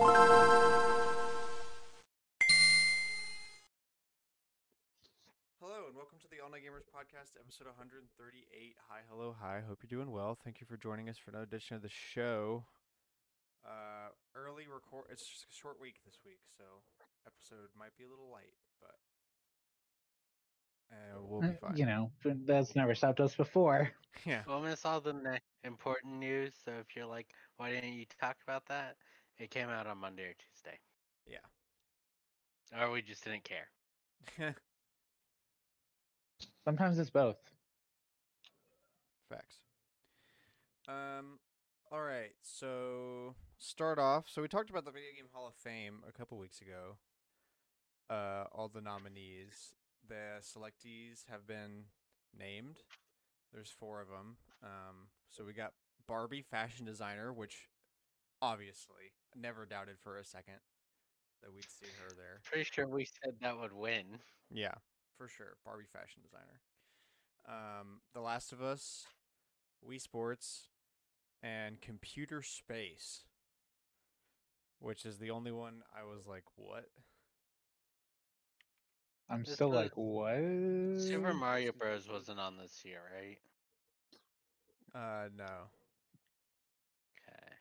Hello and welcome to the All Night Gamers Podcast, episode 138. Hi, hello, hi. Hope you're doing well. Thank you for joining us for another edition of the show. Uh, early record. It's just a short week this week, so episode might be a little light, but uh, we'll be Uh, fine. You know, that's never stopped us before. yeah. Well, miss all the important news. So if you're like, why didn't you talk about that? It came out on Monday or Tuesday, Yeah. or we just didn't care. Sometimes it's both. Facts. Um. All right. So start off. So we talked about the Video Game Hall of Fame a couple weeks ago. Uh, all the nominees, the selectees have been named. There's four of them. Um. So we got Barbie, fashion designer, which obviously never doubted for a second that we'd see her there. Pretty sure we said that would win. Yeah, for sure. Barbie fashion designer. Um, The Last of Us, Wii Sports, and Computer Space, which is the only one I was like, what? I'm This still was- like, what? Super Mario Bros. wasn't on this year, right? Uh, no. Okay.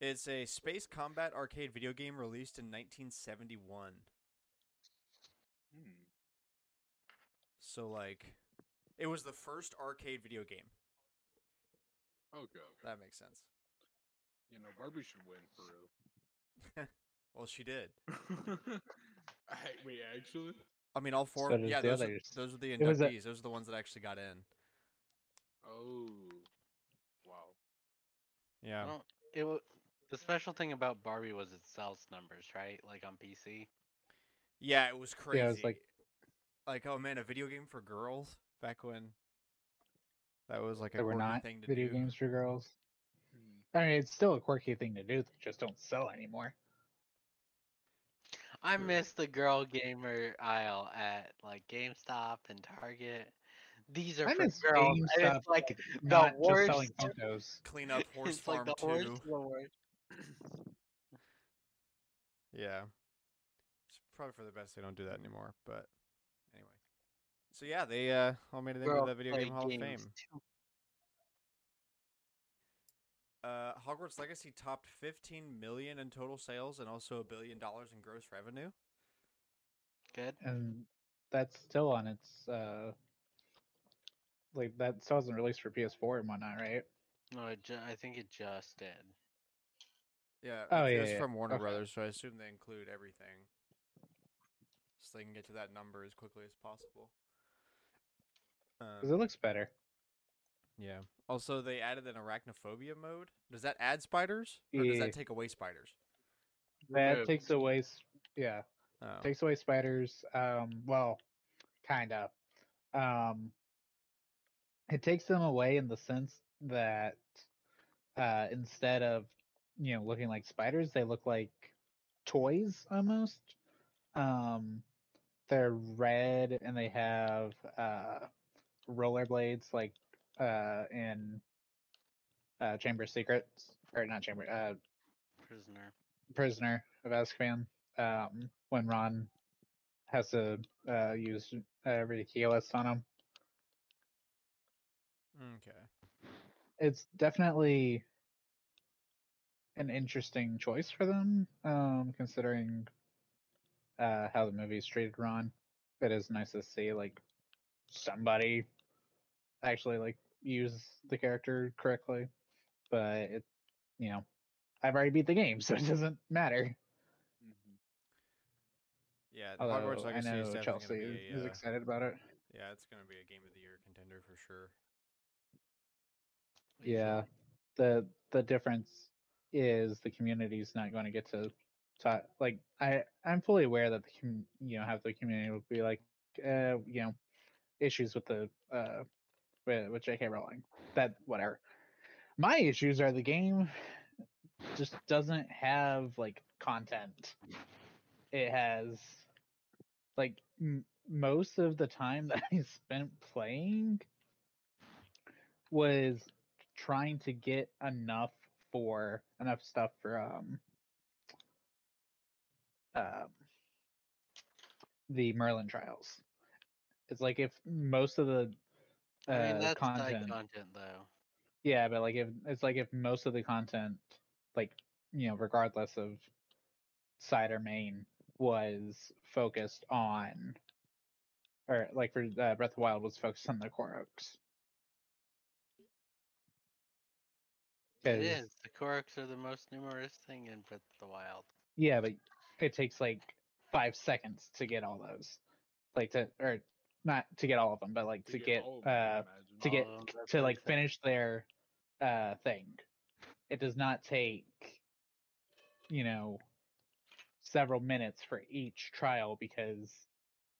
It's a space combat arcade video game released in 1971. Hmm. So, like, it was the first arcade video game. Okay, okay. That makes sense. You know, Barbie should win for real. Well, she did. I, wait, actually? I mean, all four. So yeah, those are, those are the It a- inductees. Those are the ones that actually got in. Oh, wow. Yeah. Well, it w- the special thing about Barbie was it sells numbers, right? Like on PC. Yeah, it was crazy. Yeah, it was like- like oh man, a video game for girls back when that was like a There were quirky not thing to video do. games for girls. Hmm. I mean, it's still a quirky thing to do. They just don't sell anymore. I miss the girl gamer aisle at like GameStop and Target. These are I for miss girls. and GameStop, it's like the not just worst. selling Clean up Horse it's Farm like the 2. Worst of the worst. Yeah. It's probably for the best they don't do that anymore, but anyway. So yeah, they uh all made it into the Video Game Hall of Fame. too. Uh, Hogwarts Legacy topped 15 million in total sales and also a billion dollars in gross revenue. Good. And that's still on its, uh, like, that still hasn't released for PS4 and whatnot, right? No, it ju- I think it just did. Yeah, Oh, it's, yeah, it's yeah. from Warner Okay. Brothers, so I assume they include everything, so they can get to that number as quickly as possible. Because Um, it looks better. yeah. Also, they added an arachnophobia mode. Does that add spiders, or does that take away spiders? That Yeah. takes away, yeah, Oh. takes away spiders. Um, well, kind of. Um, it takes them away in the sense that uh, instead of you know looking like spiders, they look like toys almost. Um, they're red and they have uh, rollerblades like uh, in uh, Chamber of Secrets or not Chamber. Uh, Prisoner. prisoner of Azkaban um, when Ron has to uh, use uh, Riddikulus on him. Okay. It's definitely an interesting choice for them, um, considering uh, how the movie's treated Ron. It is nice to see like somebody actually like use the character correctly, but it, you know, I've already beat the game, so it doesn't matter. Mhm. Yeah, Although Hogwarts I know is Chelsea be is uh, excited about it. yeah, it's gonna be a game of the year contender for sure. Yeah, the the difference is the community's not going to get to talk. Like I, I'm fully aware that the com- you know have the community will be like, uh, you know, issues with the uh, with, with J.K. Rowling. That whatever. My issues are the game just doesn't have like content. It has like m- most of the time that I spent playing was trying to get enough for enough stuff for um um, the Merlin trials. It's like if most of the uh, I mean, that's content, content though. yeah, but like if it's like if most of the content, like you know, regardless of side or main, was focused on, or like for uh, Breath of the Wild was focused on the core It is. The Koroks are the most numerous thing in Breath of the Wild. Yeah, but it takes like five seconds to get all those, like to or not to get all of them, but like to get all of them, uh to get them, to like finish their uh thing. It does not take you know several minutes for each trial because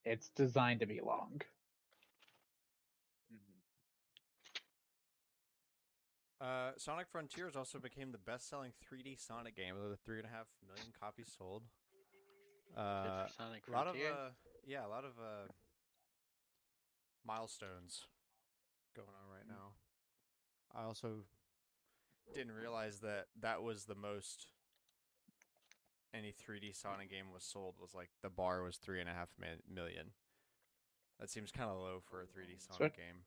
it's designed to be long. Uh, Sonic Frontiers also became the best-selling 3D Sonic game with over three and a half million copies sold. Uh, Sonic a lot of uh, yeah, a lot of uh, milestones going on right now. I also didn't realize that that was the most any 3D Sonic game was sold. Was like the bar was three and a half million. That seems kind of low for a 3D Sonic what- game.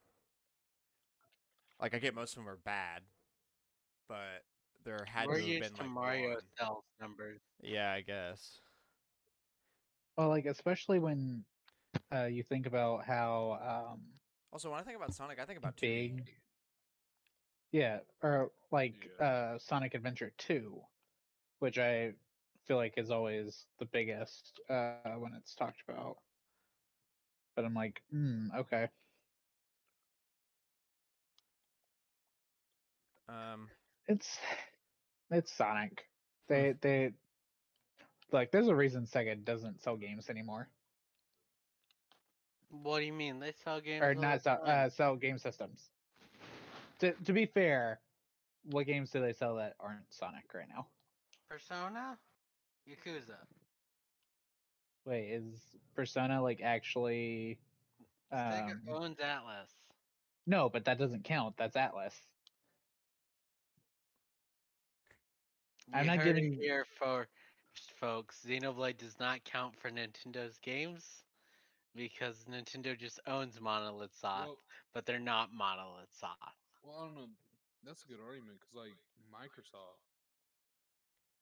Like I get most of them are bad, but there had We're to have been to like Mario one. sales numbers. Yeah, I guess. Well, like especially when uh you think about how um Also, when I think about Sonic, I think about 2D. big yeah or like Yeah. uh sonic adventure 2 which i feel like is always the biggest uh when it's talked about but i'm like hmm okay Um, it's it's sonic they they like there's a reason sega doesn't sell games anymore What do you mean? They sell games or not sell, uh, sell game systems to, to be fair what games do they sell that aren't sonic right now Persona, Yakuza. Wait, is Persona like actually? Sega Um, owns Atlus. no, but that doesn't count. That's Atlus. I'm not it giving- here for folks. Xenoblade does not count for Nintendo's games because Nintendo just owns Monolith Soft, Well, but they're not Monolith Soft. well, I don't know. That's a good argument because, like, Microsoft,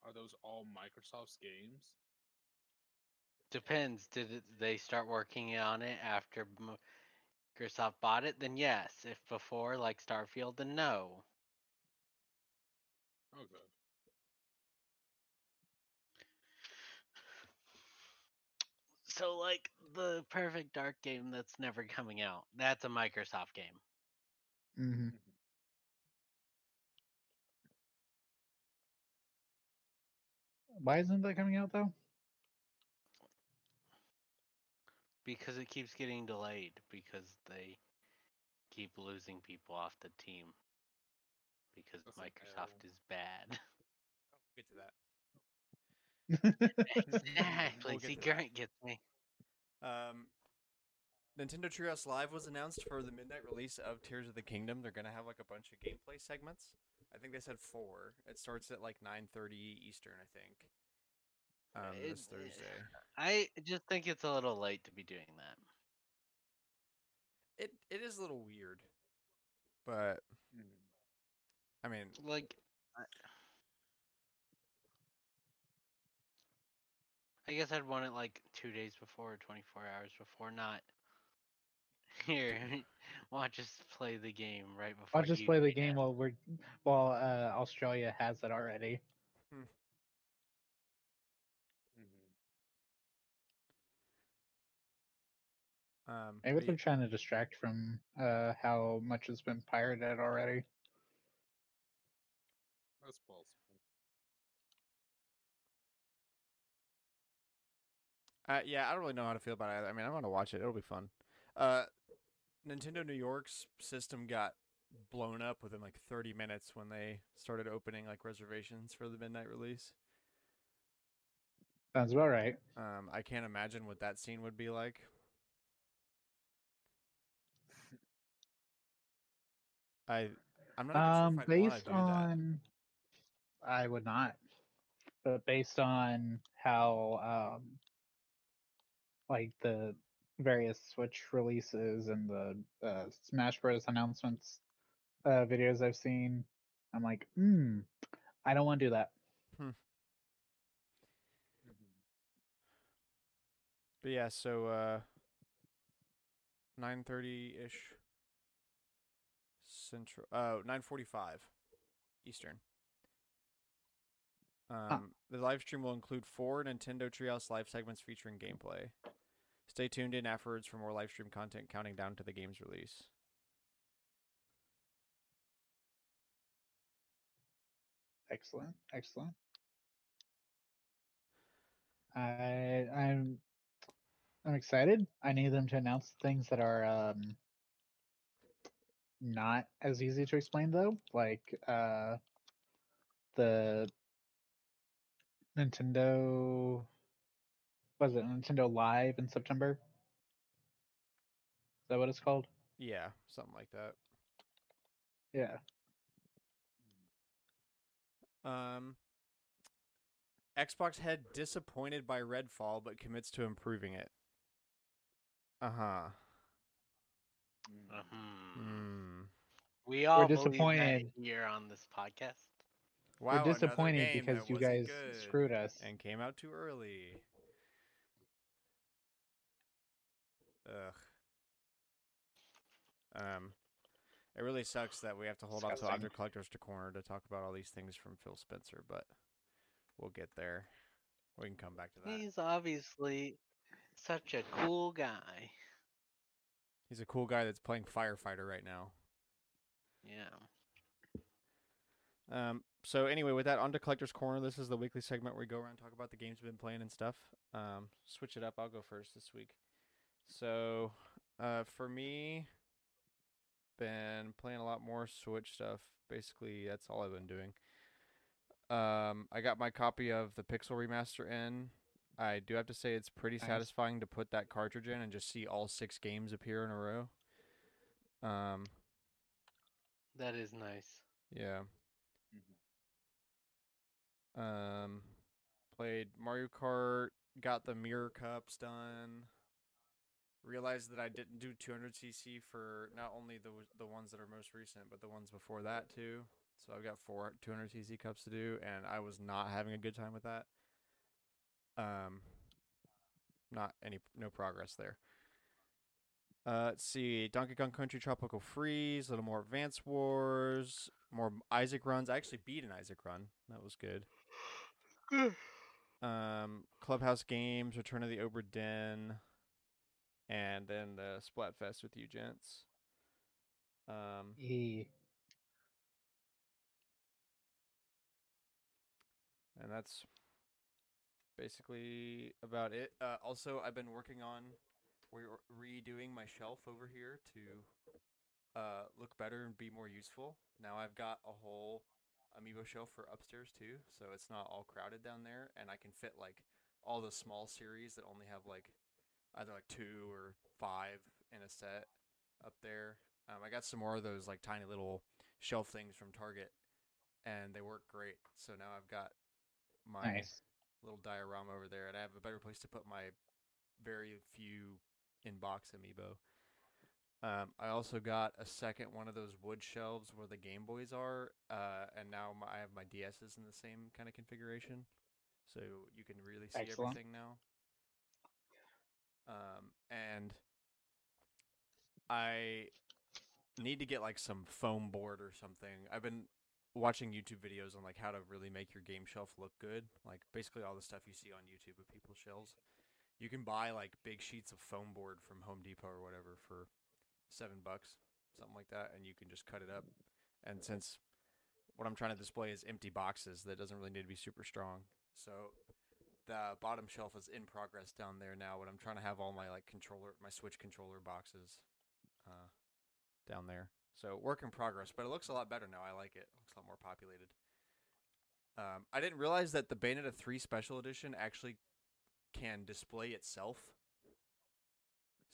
are those all Microsoft's games? Depends. Did they start working on it after Microsoft bought it? Then yes. If before, like Starfield, then no. Okay. So, like the Perfect Dark game that's never coming out, that's a Microsoft game. Mm-hmm. Why isn't that coming out though? Because it keeps getting delayed because they keep losing people off the team. Because That's Microsoft terrible. is bad. we'll get to that. exactly. We'll get See. Grant gets me. Um, Nintendo Treehouse Live was announced for the midnight release of Tears of the Kingdom. They're gonna have like a bunch of gameplay segments. I think they said four. It starts at like 9:30 Eastern, I think. Um, this Thursday. I just think it's a little late to be doing that. It it is a little weird, but Mhm. I mean, Like, I, I guess I'd want it like two days before or 24 hours before, not here. Watch us play the game right before. I'll just play the game that. while we're while uh, Australia has it already. Mhm. um, Maybe they're y- trying to distract from uh, how much has been pirated already. That's possible. Uh, yeah, I don't really know how to feel about it. I mean, I'm gonna watch it. It'll be fun. Uh, Nintendo New York's system got blown up within like 30 minutes when they started opening like reservations for the midnight release. Sounds about right. Um, I can't imagine what that scene would be like. I, I'm not Um, sure based on, I would not. but based on how um, like the various Switch releases and the uh, Smash Bros. announcements uh, videos I've seen, I'm like, hmm, I don't want to do that. Mhm. But yeah, so uh 9:30ish Central oh 9:45 Eastern. Um the live stream will include four Nintendo Treehouse live segments featuring gameplay. Stay tuned in afterwards for more live stream content counting down to the game's release. Excellent, excellent. I I'm I'm excited. I need them to announce things that are um not as easy to explain though, like uh the Nintendo was it Nintendo Live in September? Is that what it's called? Yeah, something like that. Yeah. Um Xbox head disappointed by Redfall but commits to improving it. Uh-huh. Uh-huh. Hmm. We all believe that disappointed. here on this podcast. Wow, We're disappointed because you guys screwed us. and came out too early. Ugh. Um, it really sucks that we have to hold on to Disgusting. Object Collectors to Corner to talk about all these things from Phil Spencer, but we'll get there. We can come back to that. He's obviously such a cool guy. He's a cool guy that's playing firefighter right now. Yeah. Um, so anyway, with that, on to Collector's Corner. This is the weekly segment where we go around and talk about the games we've been playing and stuff. Um, switch it up. I'll go first this week. So, uh, for me, been playing a lot more Switch stuff. Basically, that's all I've been doing. Um, I got my copy of the Pixel remaster in. I do have to say it's pretty Nice. satisfying to put that cartridge in and just see all six games appear in a row. Um, That is nice. yeah. Um, played Mario Kart, got the Mirror Cups done. Realized that I didn't do 200cc for not only the the ones that are most recent, but the ones before that too. So I've got four 200cc cups to do, and I was not having a good time with that. Um, not any no progress there. Uh, let's see, Donkey Kong Country Tropical Freeze, a little more Advance Wars, more Isaac runs. I actually beat an Isaac run. That was good. Um, Clubhouse Games, Return of the Obra Dinn, and then the Splatfest with you gents. Um, E. and that's basically about it. Uh, also, I've been working on re- redoing my shelf over here to uh, look better and be more useful. Now I've got a whole amiibo shelf for upstairs too, so it's not all crowded down there, and I can fit like all the small series that only have like either like two or five in a set up there. Um, I got some more of those like tiny little shelf things from Target, and they work great. So now I've got my Nice. little diorama over there, and I have a better place to put my very few in-box amiibo. Um, I also got a second one of those wood shelves where the Game Boys are, uh, and now my, I have my DSs in the same kind of configuration, so you can really see Excellent. everything now. Um, and I need to get like some foam board or something. I've been watching YouTube videos on like how to really make your game shelf look good. Like basically all the stuff you see on YouTube of people's shelves. You can buy like big sheets of foam board from Home Depot or whatever for seven bucks, something like that, and you can just cut it up. And since what I'm trying to display is empty boxes, that doesn't really need to be super strong. So the bottom shelf is in progress down there now, but I'm trying to have all my like controller, my Switch controller boxes, uh, down there. So work in progress, but it looks a lot better now. I like it. It looks a lot more populated. Um, I didn't realize that the Bayonetta 3 Special Edition actually can display itself.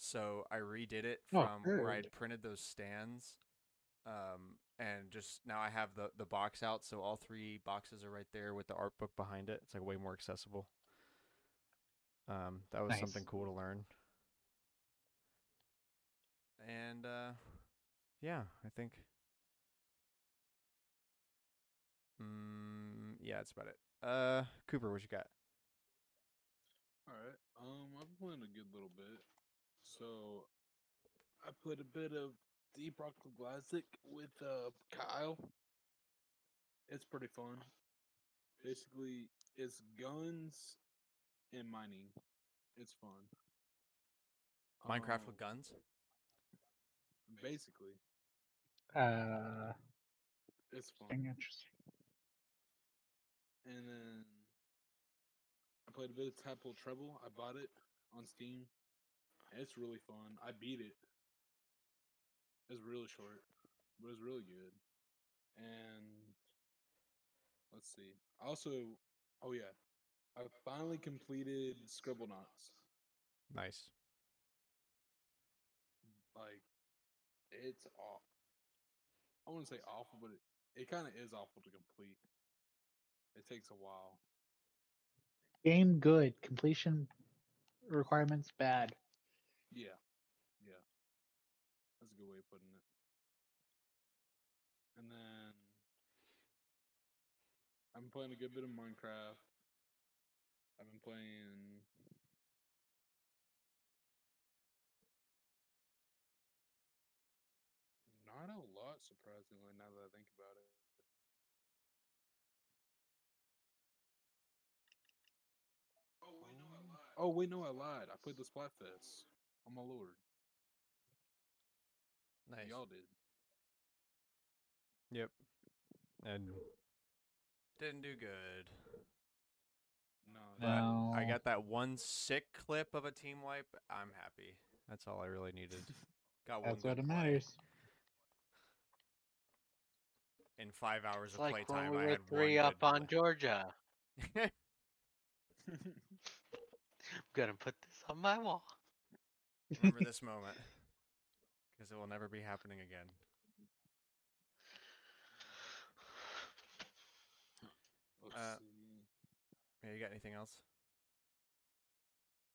So I redid it Oh, from where I good. had printed those stands, um, and just now I have the the box out, so all three boxes are right there with the art book behind it. It's like way more accessible. Um, that was something cool to learn. And uh, yeah, I think. Mm, yeah, that's about it. Uh, Cooper, what you got? All right. Um, I've been playing a good little bit. So, I put a bit of Deep Rock Galactic with uh Kyle. It's pretty fun. Basically, it's guns and mining. It's fun. Minecraft Um, with guns. Basically, Uh, it's fun. interesting. And then I played a bit of Tadpole Treble. I bought it on Steam. And It's really fun. I beat it. It's really short, but it's really good. And let's see. Also, oh yeah, I finally completed Scribblenauts. Nice. Like, it's off. I wouldn't say awful, but it, it kind of is awful to complete. It takes a while. Game good. Completion requirements bad. Yeah. Yeah. That's a good way of putting it. And then I've been playing a good bit of Minecraft. I've been playing not a lot surprisingly now that I think about it. Oh wait, no, um, oh, I lied. I played the Splatfest. Oh my lord. Nice. Y'all did. Yep. And didn't do good. No. But No. I got that one sick clip of a team wipe. I'm happy. That's all I really needed. Got one That's what good it play. matters. In five hours It's of like when playtime, we I were had three one up good on play. Georgia. I'm gonna put this on my wall. Remember this moment, because it will never be happening again. Uh. Yeah, you got anything else?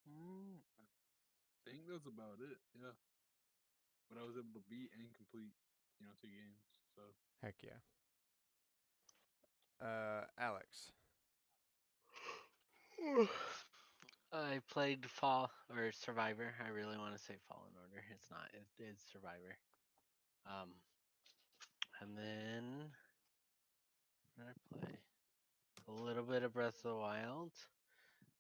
Mm, I think that's about it. Yeah. But I was able to beat and complete, you know, two games. So Heck yeah. Uh, Alex. I played Fall or Survivor. I really want to say Fallen Order. It's not. It is Survivor. Um, and then what did I play? A little bit of Breath of the Wild.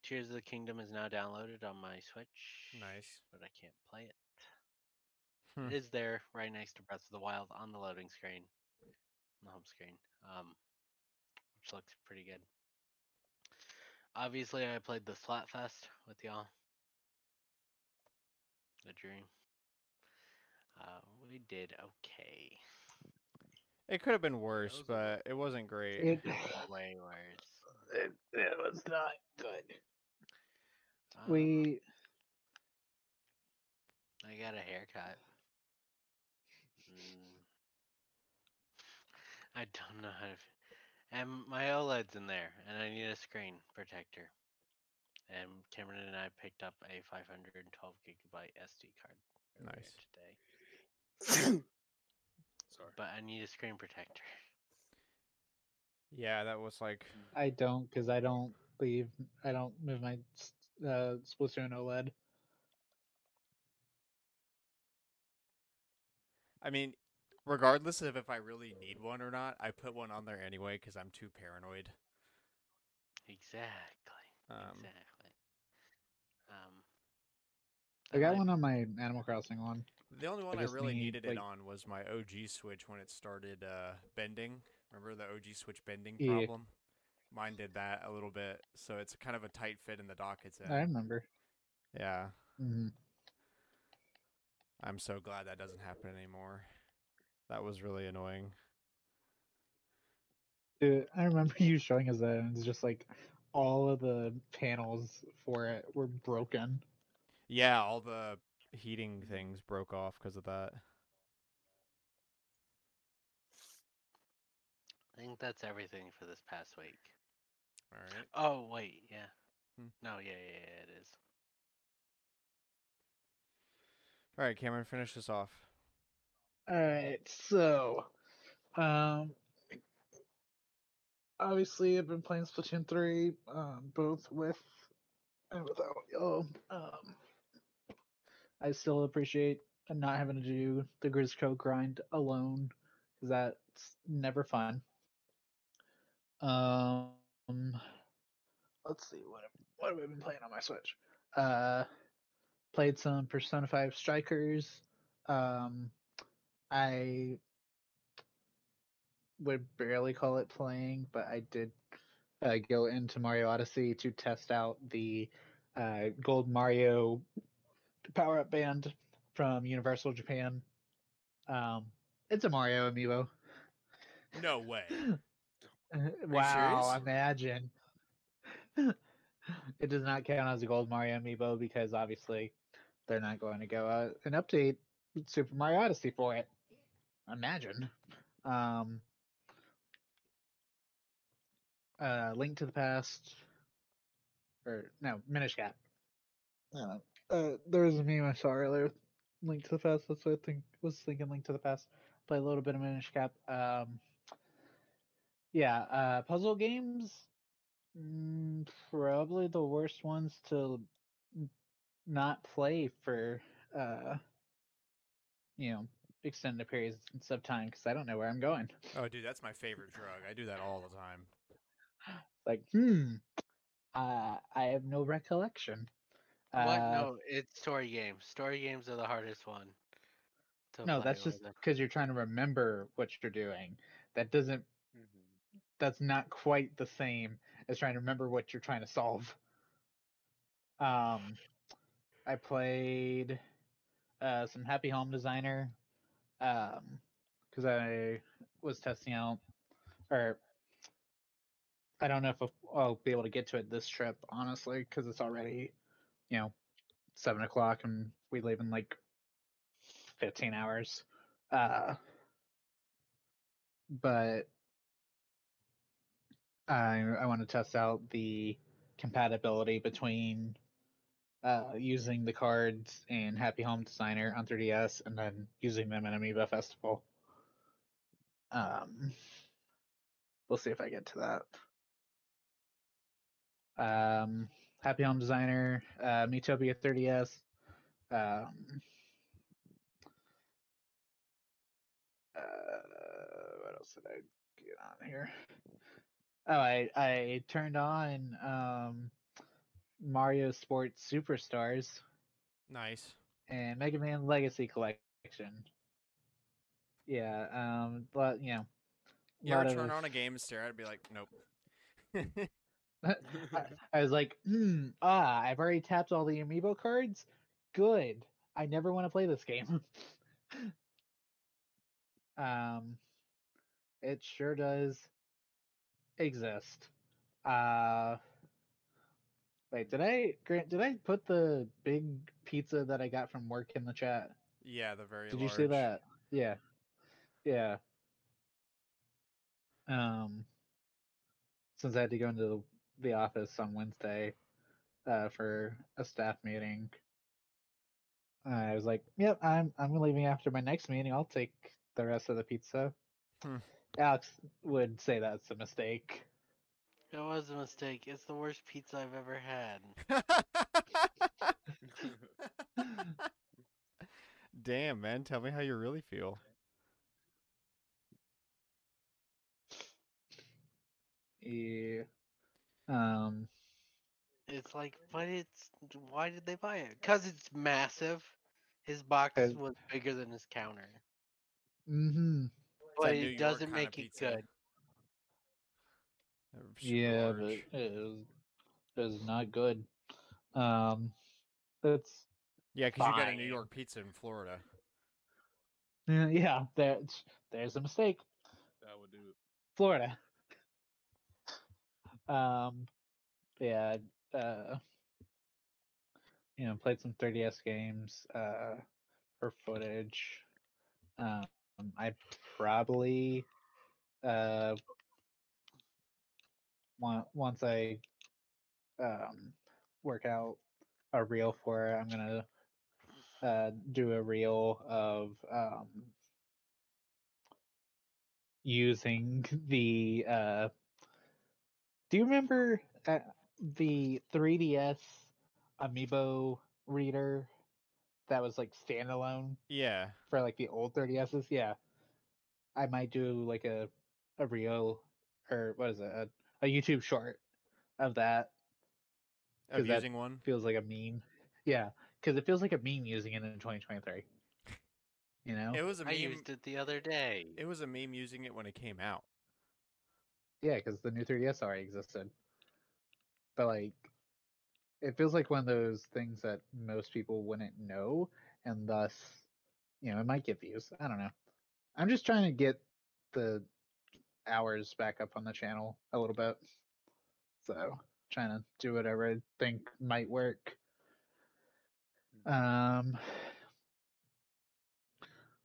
Tears of the Kingdom is now downloaded on my Switch. Nice. But I can't play it. Hmm. It is there right next to Breath of the Wild on the loading screen, on the home screen, um, which looks pretty good. Obviously, I played the Splatfest with y'all. The dream. Uh, we did okay. It could have been worse, was but it wasn't great. It, Way worse. it, it was not good. Um, We I got a haircut. Mm. I don't know how to. F- And my OLED's in there, and I need a screen protector. And Cameron and I picked up a 512 gigabyte SD card Nice. today, sorry. but I need a screen protector. Yeah, that was like I don't because I don't leave. I don't move my s- uh, Splatoon OLED. I mean, regardless of if I really need one or not, I put one on there anyway because I'm too paranoid. Exactly. Um, exactly. Um. I got might- one on my Animal Crossing one. The only one I just really need, needed it on was my OG Switch when it started uh, bending. Remember the OG Switch bending Yeah. problem? Mine did that a little bit, so it's kind of a tight fit in the dock it's in. I remember. Yeah, hmm I'm so glad that doesn't happen anymore. That was really annoying. Dude, I remember you showing us that, and it's just like all of the panels for it were broken. Yeah, all the heating things broke off because of that. I think that's everything for this past week. All right. Oh wait, yeah. Hmm. No, yeah, yeah, yeah, it is. All right, Cameron, finish this off. All right, so um obviously I've been playing Splatoon 3 um both with and without y'all. Um I still appreciate not having to do the Grizzco grind alone cuz that's never fun. Um let's see what what have I been playing on my Switch? Uh played some Persona 5 Strikers. Um I would barely call it playing, but I did uh, go into Mario Odyssey to test out the uh, Gold Mario Power Up Band from Universal Japan. Um, it's a Mario amiibo. No way. wow, imagine. it does not count as a Gold Mario amiibo because obviously they're not going to go out and update Super Mario Odyssey for it. Imagine. Um, uh, Link to the Past, or no, Minish Cap. Uh, there was a meme I saw earlier. Link to the Past. That's what I think was thinking. Link to the Past. Play a little bit of Minish Cap. Um, yeah, uh, puzzle games. Mm, probably the worst ones to not play for, uh, you know, extended periods of time because I don't know where I'm going. Oh, dude, that's my favorite drug. I do that all the time. Like, hmm, uh, I have no recollection. what? Uh, No, it's story games. Story games are the hardest one. no, that's just because you're trying to remember what you're doing. That doesn't. Mhm. That's not quite the same as trying to remember what you're trying to solve. Um, I played uh, some Happy Home Designer um because I was testing out, or I don't know if I'll- be able to get to it this trip, honestly, because it's already, you know, seven o'clock and we leave in like fifteen hours. Uh, but I I want to test out the compatibility between uh, using the cards in Happy Home Designer on 3DS and then using them in Amiibo Festival. Um, we'll see if I get to that. Um, Happy Home Designer, uh, Miitopia 3DS. Um, uh, what else did I get on here? Oh, I I turned on um, Mario Sports Superstars Nice. and Mega Man Legacy Collection. Yeah, um, but you know, lot turn of- on a game and stare at it be like, nope. I, I was like, hmm, ah, I've already tapped all the amiibo cards. Good. I never want to play this game. um, it sure does exist. Uh, wait, did I Grant? Did I put the big pizza that I got from work in the chat? yeah, the very Did you see that? Yeah. Yeah. Um since I had to go into the, the office on Wednesday uh for a staff meeting. I was like, "Yep, I'm I'm leaving after my next meeting. I'll take the rest of the pizza." Hmm. Alex would say that's a mistake. It was a mistake. It's the worst pizza I've ever had. Damn, man. Tell me how you really feel. Yeah. Um It's like, but it's why did they buy it? Cause it's massive. His box was bigger than his counter, Mm-hmm. but it doesn't make it pizza. good. Yeah, but it is it is not good. Um that's yeah, because you got a New. York pizza in Florida. Yeah, yeah, there, there's a mistake. that would do it. Florida. Um, yeah, uh, you know, played some 3DS games, uh, for footage. Um, I probably, uh, once I um, work out a reel for it, I'm gonna uh, do a reel of um, using the. Uh, do you remember uh, the 3DS Amiibo reader that was like standalone Yeah. for like the old 3DSs? Yeah, I might do like a a reel or what is it? A, a YouTube short of that. Of 'Cause that- using one. Feels like a meme. Yeah, because it feels like a meme using it in 2023. You know? It was a I meme. used it the other day. It was a meme using it when it came out. Yeah, because the new 3DS already existed. But like, it feels like one of those things that most people wouldn't know, and thus, you know, it might get views. I don't know. I'm just trying to get the hours back up on the channel a little bit. So, trying to do whatever I think might work. Um,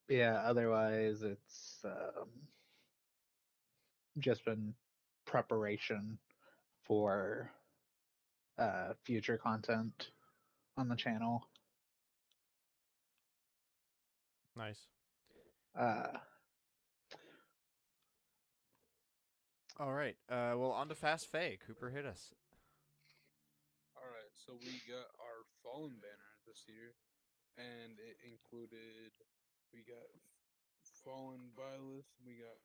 yeah, otherwise, it's um, just been preparation for uh, future content on the channel. Nice. Uh, All right. Uh, well, on to Fast Fay. Cooper hit us. All right, so we got our Fallen banner this year, and it included we got Fallen Byleth, we got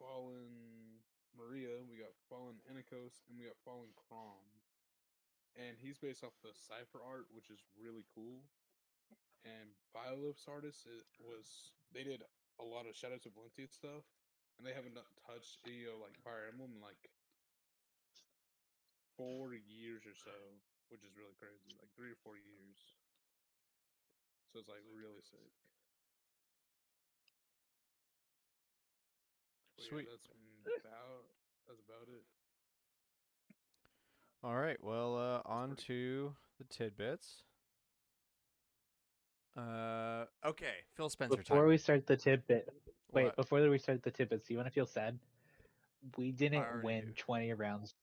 Fallen Maria, we got Fallen Enikos, and we got Fallen Chrom. And he's based off the Cipher art, which is really cool. And Byleth's artist it was they did a lot of Shadows of Valentia stuff, and they haven't done- touched EO like Fire Emblem in like four years or so, which is really crazy. Like three or four years. So it's like really sick. But yeah, Sweet. that's about that's about it. All right. Well, uh, on to the tidbits. Uh, okay. Phil Spencer before time. we start the tidbit, wait, What? before we start the tidbits, do you want to feel sad? We didn't win do. 20 rounds.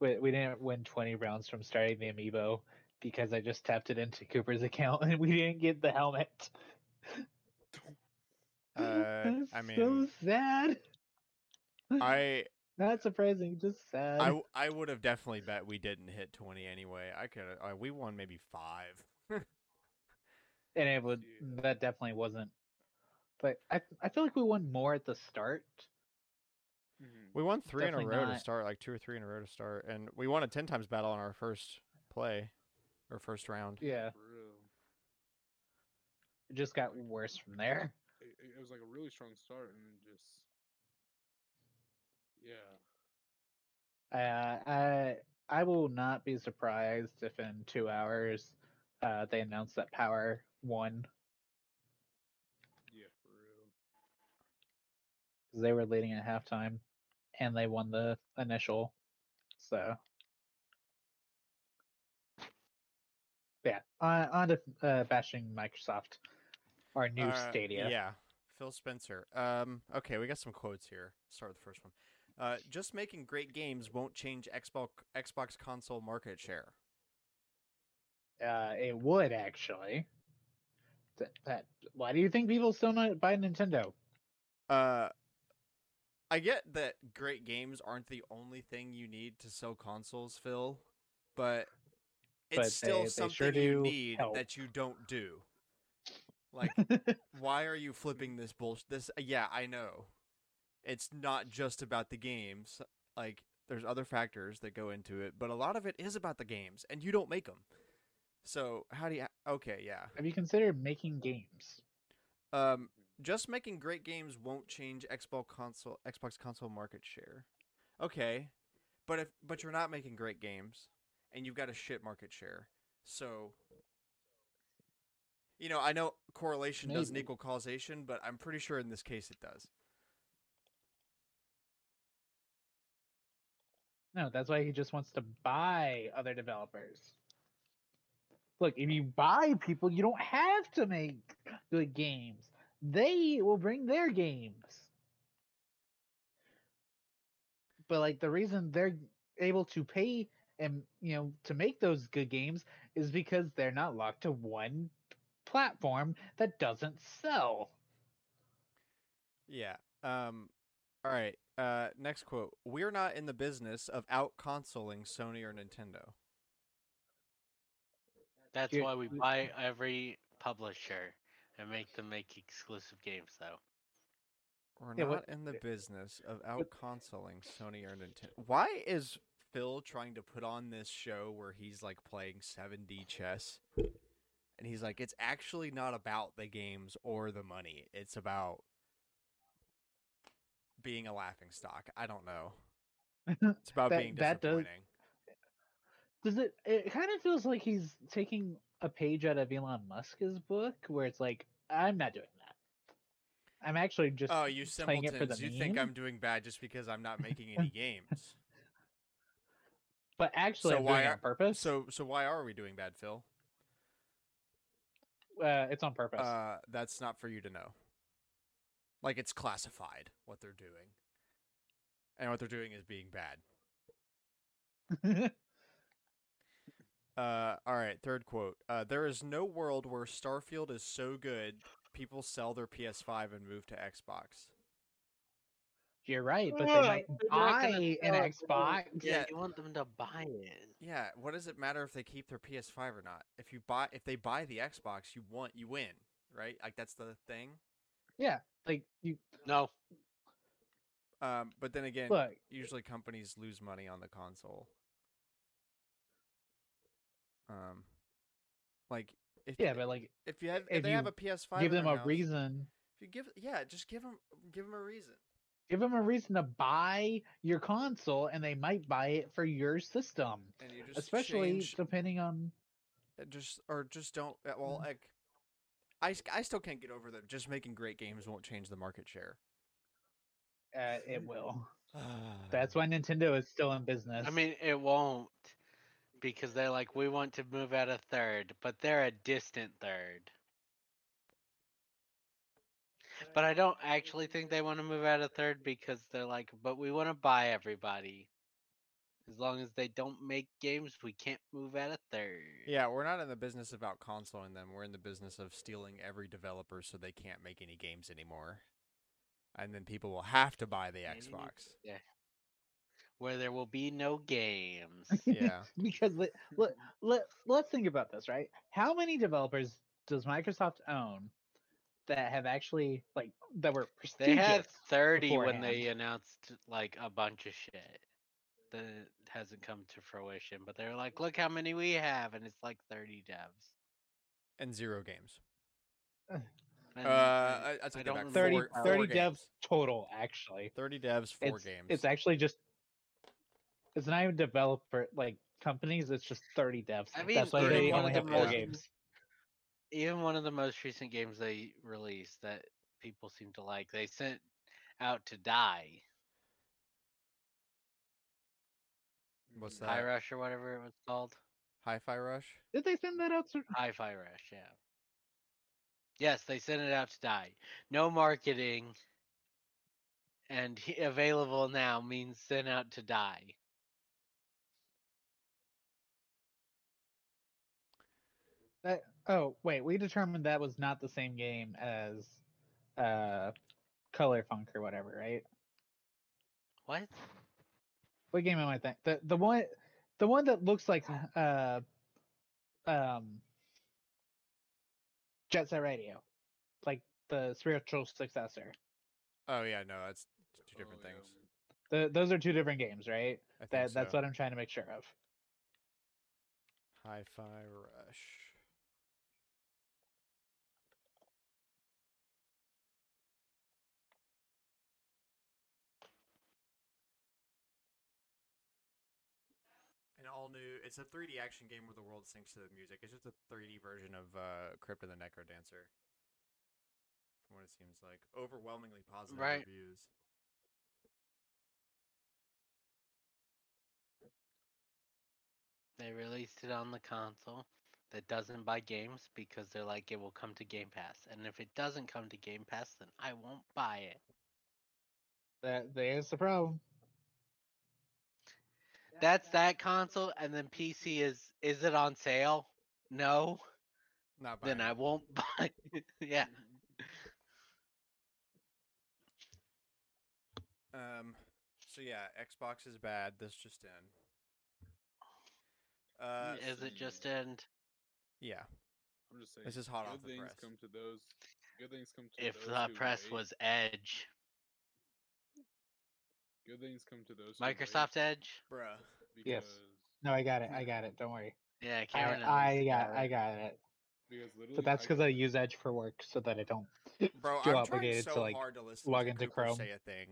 We, we didn't win 20 rounds from starting the amiibo because I just tapped it into Cooper's account and we didn't get the helmet. Uh, That's I so sad. I Not surprising, just sad. I, I would have definitely bet we didn't hit twenty anyway. I could. Uh, we won maybe five. and it would that definitely wasn't. But I I feel like we won more at the start. Mm-hmm. We won three in a Definitely row to start, like two or three in a row to start, and we won a ten times battle on our first play, or first round. Yeah, it just got worse from there. It, it it was like a really strong start, and then just yeah. Uh, I I will not be surprised if in two hours uh, they announce that Power won Yeah, for real. because they were leading at halftime, and they won the initial. So yeah, on, on to uh, bashing Microsoft, our new Uh, Stadia. Yeah, Phil Spencer. Um, okay, we got some quotes here. Start with the first one. Uh, just making great games won't change Xbox Xbox console market share. Uh, it would actually. That, that, why do you think people still not buy Nintendo? Uh, I get that great games aren't the only thing you need to sell consoles, Phil, but it's But still they- they something sure you need help. that you don't do. Like, why are you flipping this bullshit? This, yeah, I know. It's not just about the games. Like, there's other factors that go into it, but a lot of it is about the games, and you don't make them. So how do you? Okay, yeah. Have you considered making games? Um, just making great games won't change Xbox console Xbox console market share. Okay, but if but you're not making great games, and you've got a shit market share, so you know I know correlation doesn't equal causation, but I'm pretty sure in this case it does. No, that's why he just wants to buy other developers. Look, if you buy people, you don't have to make good games. They will bring their games. But like the reason they're able to pay and you know to make those good games is because they're not locked to one platform that doesn't sell. Yeah. Um. All right. Uh. Next quote: We're not in the business of out consoling Sony or Nintendo. That's why we buy every publisher and make them make exclusive games, though. We're Yeah, not what- in the business of out consoling Sony or Nintendo. Why is Phil trying to put on this show where he's like playing 7D chess? And he's like, it's actually not about the games or the money. It's about being a laughing stock. I don't know. It's about That- being that does- disappointing. Does it? It kind of feels like he's taking a page out of Elon Musk's book, where it's like, I'm not doing that. I'm actually just Oh, you playing it for the! You think. I'm doing bad just because I'm not making any games? but actually So I'm why are- on purpose. So, so why are we doing bad, Phil? uh, it's on purpose. Uh, that's not for you to know. Like it's classified what they're doing, and what they're doing is being bad. Uh, all right, third quote. Uh, there is no world where Starfield is so good people sell their PS5 and move to Xbox. You're right, but they Ugh, might they're not gonna buy an sell it, bro. Xbox. Yeah, Yeah. you want them to buy it. Yeah, what does it matter if they keep their PS5 or not? If you buy, if they buy the Xbox, you want, you win, right? Like that's the thing. Yeah, like you No, Um, but then again, look. usually companies lose money on the console. Um, like if Yeah, but like if you have if, if they have a PS5, give them a house, reason. If you give yeah, just give them give them a reason. Give them a reason to buy your console, and they might buy it for your system, And you just especially change, depending on. uh, just or just don't uh, well Mm. I, I, s- I still can't get over that just making great games won't change the market share. Uh, it will. That's why Nintendo is still in business. I mean it won't because they're like we want to move out a third, but they're a distant third. But I don't actually think they want to move out a third because they're like, but we want to buy everybody. As long as they don't make games, we can't move out a third. Yeah, we're not in the business of out consoling them. We're in the business of stealing every developer so they can't make any games anymore. And then people will have to buy the Yeah, you need- Xbox. Yeah. Where there will be no games. Yeah. because let, let, let, let's think about this, right? How many developers does Microsoft own that have actually like that were They had 30 when they announced like a bunch of shit that hasn't come to fruition. But they're like, look how many we have, and it's like 30 devs. And zero games. And Uh, I, I I don't back. 30, Four, 30 four devs total actually. 30 devs, four it's, games. It's actually just it's not even developer like companies, it's just 30 devs. I mean, That's why they one only have the four games. even one of the most recent games they released that people seem to like, they sent out to die. What's that? High? Rush or whatever it was called. Hi-Fi Rush? Did they send that out to Hi Fi Rush, yeah. Yes, they sent it out to die. No marketing. And he- available now means sent out to die. that oh wait, we determined that was not the same game as uh Color Funk or whatever, right? What? What game am I thinking? The the one the one that looks like uh um Jet Set Radio. Like the spiritual successor. Oh, yeah, no, that's two different Oh, yeah. things. The, those are two different games, right? I think That that's what I'm trying to make sure of. Hi-Fi Rush. An all new. It's a 3D action game where the world syncs to the music. It's just a 3D version of uh, Crypt of the NecroDancer. From what it seems like, overwhelmingly positive Right. reviews. They released it on the console that doesn't buy games because they're like it will come to Game Pass. And if it doesn't come to Game Pass, then I won't buy it. That there's the problem. That's that console, and then PC is is it on sale? No, Not then buying I won't buy. it. yeah, Um. So yeah, Xbox is bad. This just in. Uh. is it just end? Yeah. I'm just saying. This is hot good off the things press. come to those. Good things come to If those the press wait. was Edge, Good things come to those. who wait, Microsoft Edge. Bruh. Yes. because- No, I got it. I got it. Don't worry. Yeah, I, Cameron. at I least got got I got it. Because literally, But that's because I use Edge for work, so that I don't Bro, feel I'm trying obligated so to like. hard to listen log to into Cooper Chrome. say a thing.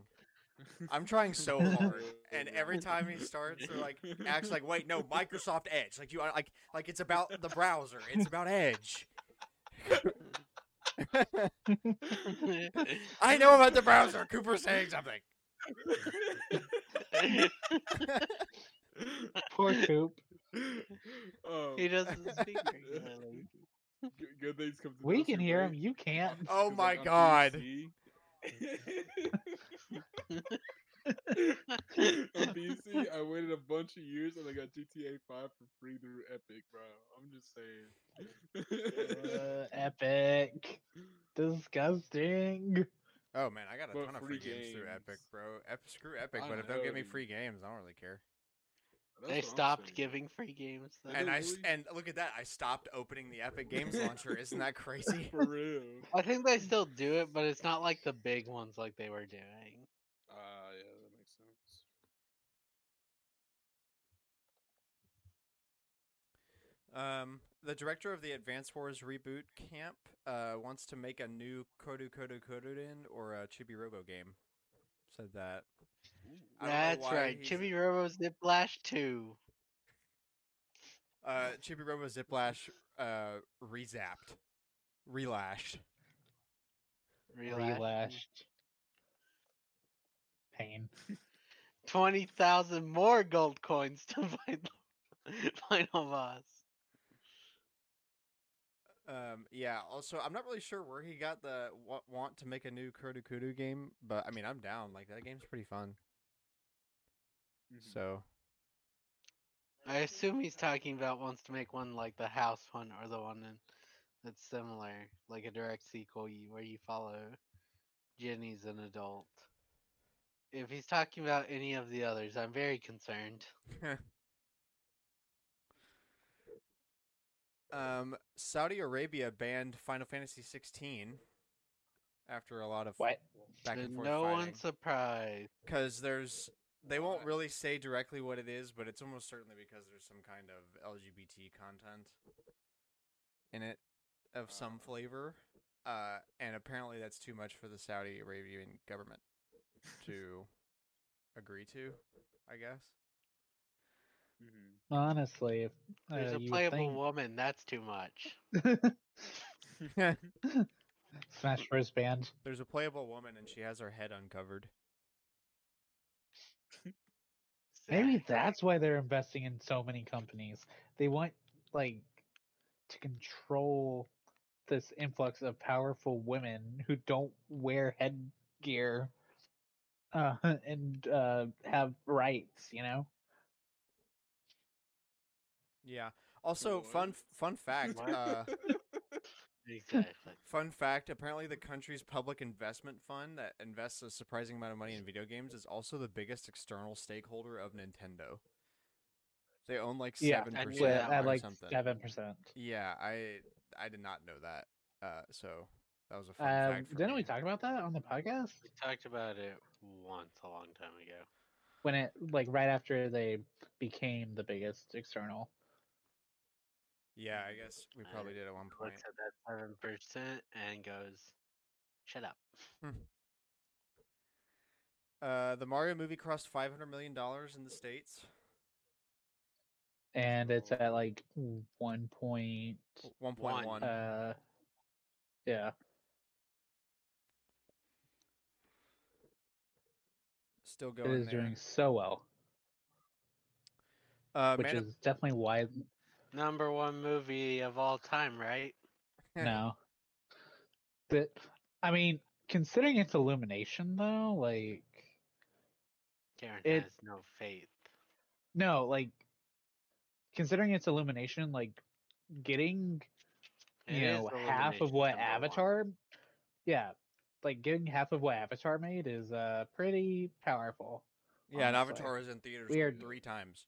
I'm trying so hard, and every time he starts, or like acts like, "Wait, no, Microsoft Edge." Like you, like, like it's about the browser. It's about Edge. I know about the browser. Cooper's saying something. Poor Coop. um, he doesn't speak regularly. g- Good things come to We can hear him. You can't. Oh my God. PC on PC, I waited a bunch of years and I got GTA 5 for free through Epic, bro. I'm just saying. Uh, epic. Disgusting. Oh man, I got a But ton of free free games through Epic, bro. Ep- screw Epic, I but if they'll give me free games, I don't really care. That's they stopped giving free games. Though. And they I s- really? and look at that, I stopped opening the Epic Games launcher. Isn't that crazy? For real. I think they still do it, but it's not like the big ones like they were doing. Ah, yeah, that makes sense. Um, the director of the Advance Wars reboot camp uh, wants to make a new Kuru Kuru Kururin or a Chibi Robo game. Said that. I don't know That's right. he's- Chibi Robo Ziplash 2. Uh, Chibi Robo Ziplash uh, rezapped, relashed. Relashed. Relashed. Pain. 20,000 more gold coins to find the final boss. Um, yeah. Also, I'm not really sure where he got the wa- want to make a new Kuru Kuru game, but I mean, I'm down. Like that game's pretty fun. Mhm. So I assume he's talking about wants to make one like the house one or the one in, that's similar, like a direct sequel where you follow Jenny's an adult. If he's talking about any of the others, I'm very concerned. Um, Saudi Arabia banned Final Fantasy 16 after a lot of What? back and forth no one's surprised. Because there's they won't really say directly what it is, but it's almost certainly because there's some kind of LGBT content in it of some Oh. flavor, uh, and apparently that's too much for the Saudi Arabian government to agree to. I guess. Mhm. Honestly, if uh, There's a playable think- woman, that's too much. Smash Bros. Band. There's a playable woman, and she has her head uncovered. Maybe that's why they're investing in so many companies. They want like to control this influx of powerful women who don't wear headgear uh, and uh, have rights. You know. Yeah. Also, fun What? fun fact. Uh, Exactly. Fun fact: Apparently, the country's public investment fund that invests a surprising amount of money in video games is also the biggest external stakeholder of Nintendo. They own like seven I knew percent that or at like something. seven percent. Yeah, I I did not know that. Uh, so that was a fun Um, fact. Didn't me. we talk about that on the podcast We talked about it once a long time ago. when it like right after they became the biggest external? Yeah, I guess we probably did at one point. Looks at that seven percent and goes, "Shut up." Uh, the Mario movie crossed five hundred million dollars in the states. And it's at like one point. One point one. Uh, yeah. Still going is there. doing so well, uh, which Man of- is definitely why Number one movie of all time, right? no. But I mean, considering its illumination though, like Karen It- has no faith. no, like considering its illumination, like getting It you know half of what number one. Avatar, yeah, like getting half of what Avatar made is uh pretty powerful. Yeah, and. Avatar is in theaters Weird. three times.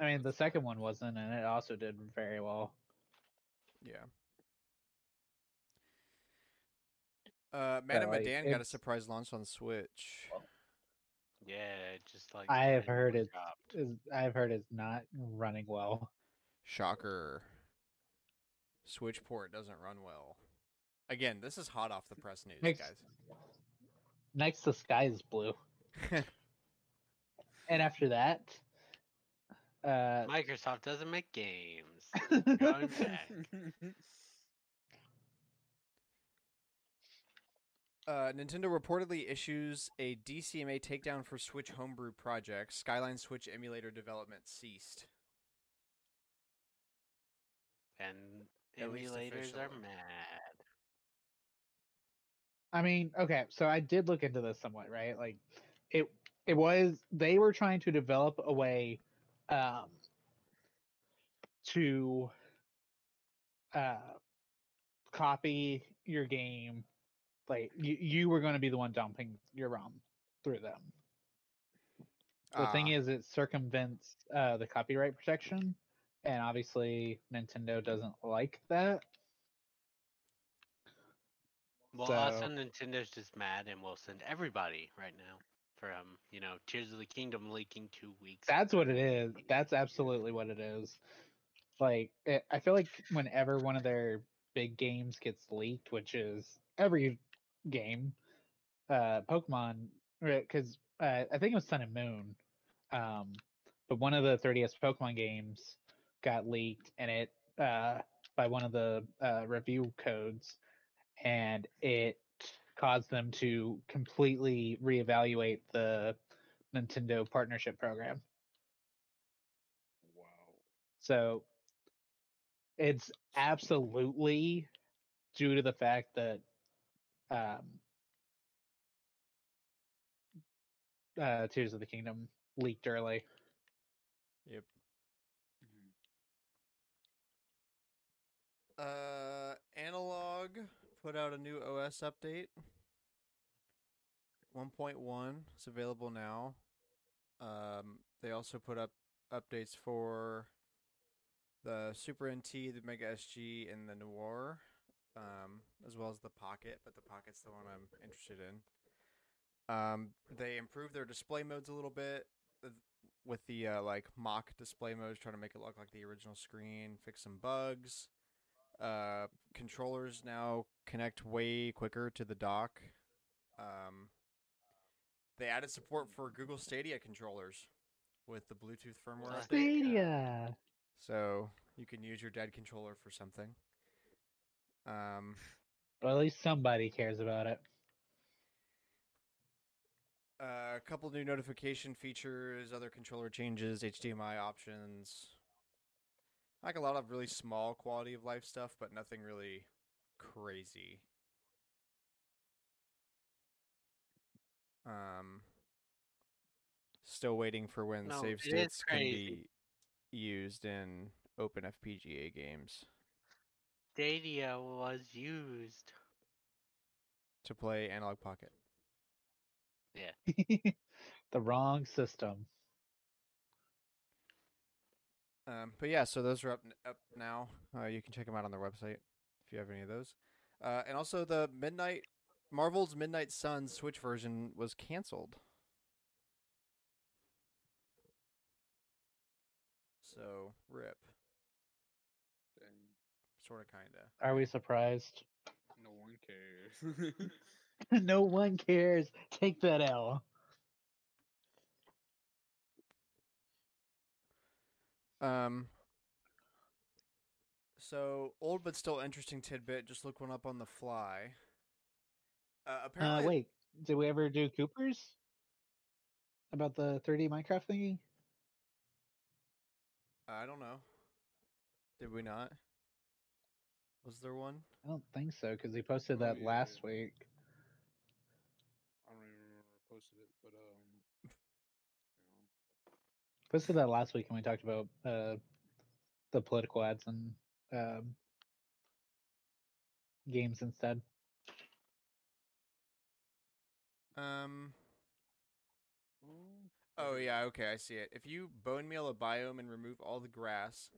I mean, the second one wasn't, and it also did very well. Yeah. Uh, Madame like, Medan got a surprise launch on Switch. Yeah, just like I have heard it I've heard it's not running well. Shocker. Switch port doesn't run well. Again, this is hot off the press news, Makes- guys. Next, the sky is blue, and after that, uh, Microsoft doesn't make games. Going back. Uh, Nintendo reportedly issues a DCMA takedown for Switch homebrew project. Skyline Switch emulator development ceased. And At least emulators are officially. mad. I mean, okay, so I did look into this somewhat, right? Like, it it was they were trying to develop a way, um, to, uh, copy your game, like you you were going to be the one dumping your ROM through them. The thing Ah, is, it circumvents uh, the copyright protection, and obviously Nintendo doesn't like that. Well, also So- Nintendo's just mad and will send everybody right now from you know Tears of the Kingdom leaking two weeks. That's what it is. That's absolutely what it is. Like, it, I feel like whenever one of their big games gets leaked, which is every game, uh, Pokemon, because uh, I think it was Sun and Moon, um, but one of the 3DS Pokemon games got leaked, and it uh, by one of the uh, review codes, and it caused them to completely reevaluate the Nintendo partnership program. wow. So it's absolutely due to the fact that um, uh, Tears of the Kingdom leaked early. Yep. Mhm. Uh, Analogue put out a new OS update. 1.1 is available now. Um, they also put up updates for the Super NT, the Mega SG, and the Noir, um, as well as the Pocket. But the Pocket's the one I'm interested in. Um, they improved their display modes a little bit with the uh, like mock display modes, trying to make it look like the original screen. Fix some bugs. Uh, controllers now connect way quicker to the dock. Um, they added support for Google Stadia controllers with the Bluetooth firmware Nice. update, Stadia. so you can use your dead controller for something. Um, Well, at least somebody cares about it. uh, a couple new notification features, other controller changes, HDMI options. Like a lot of really small quality of life stuff, but nothing really crazy. Um, still waiting for when No, save states can be used in open FPGA games Stadia was used. to play Analogue Pocket. Yeah. the wrong system. Um, but yeah, so those are up n- up now. Uh, you can check them out on their website if you have any of those. Uh, and also the Midnight Marvel's Midnight Sun Switch version was canceled. So rip, Dang. sort of, kinda. Are we surprised? No one cares. no one cares. Take that L. Um. So old but still interesting tidbit. Just look one up on the fly. Uh, Uh, apparently, wait, did we ever do Cooper's? About the 3D Minecraft thingy? I don't know. Did we not? Was there one? I don't think so, because he posted Oh, that yeah, last yeah. week. I don't even remember who posted it, but um, posted that last week and we talked about uh, the political ads and um, games instead. Um. Oh yeah, okay, I see it. If you bone meal a biome and remove all the grass,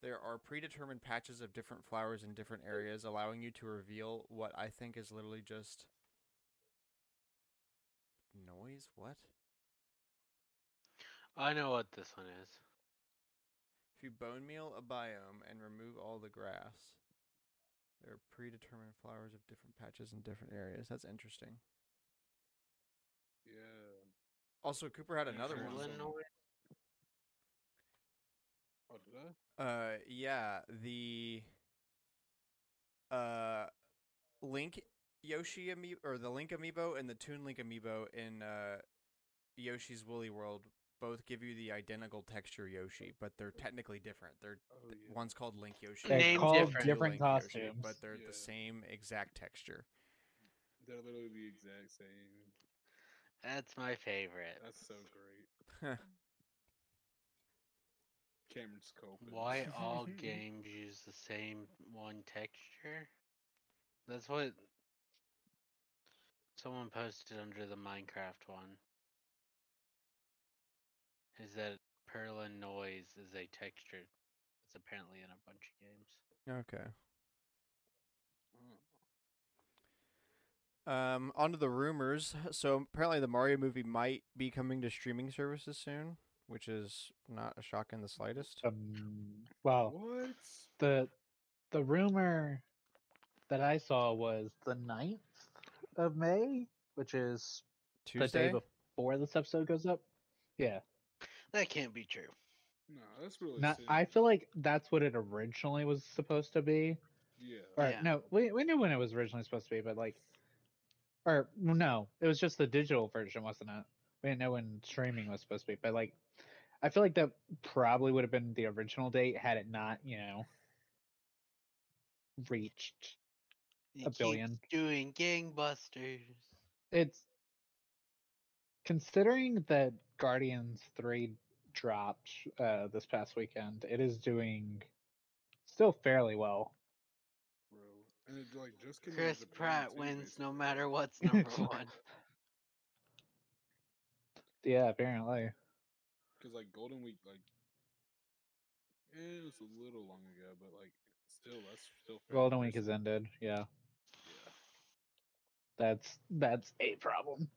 there are predetermined patches of different flowers in different areas, allowing you to reveal what I think is literally just noise. What? I know what this one is. If you bone meal a biome and remove all the grass, there are predetermined flowers of different patches in different areas. That's interesting. Yeah. Also, Cooper had another one. Oh, did I? Uh, yeah, the uh Link Yoshi amiibo or the Link amiibo and the Toon Link amiibo in uh Yoshi's Woolly World both give you the identical texture Yoshi, but they're technically different. They're Oh, yeah. one's called Link Yoshi, They're and Named one's called different. Toon different Link Yoshi, costumes. but they're Yeah. the same exact texture. They're literally the exact same. That's my favorite. That's so great. Cameron's coping. Why all games use the same one texture? That's what someone posted under the Minecraft one. Is that Perlin noise is a texture that's apparently in a bunch of games. okay. Oh. Um, onto the rumors. So apparently, the Mario movie might be coming to streaming services soon, which is not a shock in the slightest. Um, well, What? the the rumor that I saw was the 9th of May, which is Tuesday? the day before this episode goes up. Yeah. That can't be true. No, that's really Not. I feel like that's what it originally was supposed to be. Yeah. Or Yeah. no, we we knew when it was originally supposed to be, but like, or no, it was just the digital version, wasn't it? We didn't know when streaming was supposed to be, but like, I feel like that probably would have been the original date had it not, you know, reached You a keep billion. doing gangbusters. It's considering that Guardians Three dropped uh, this past weekend, it is doing still fairly well. Bro. And it like just came out in Chris Pratt too, wins no matter what's number one. Yeah, apparently. Cause like Golden Week, like eh, it was a little long ago, but like still, that's still. Golden Week has ended. Yeah. Yeah. that's that's a problem.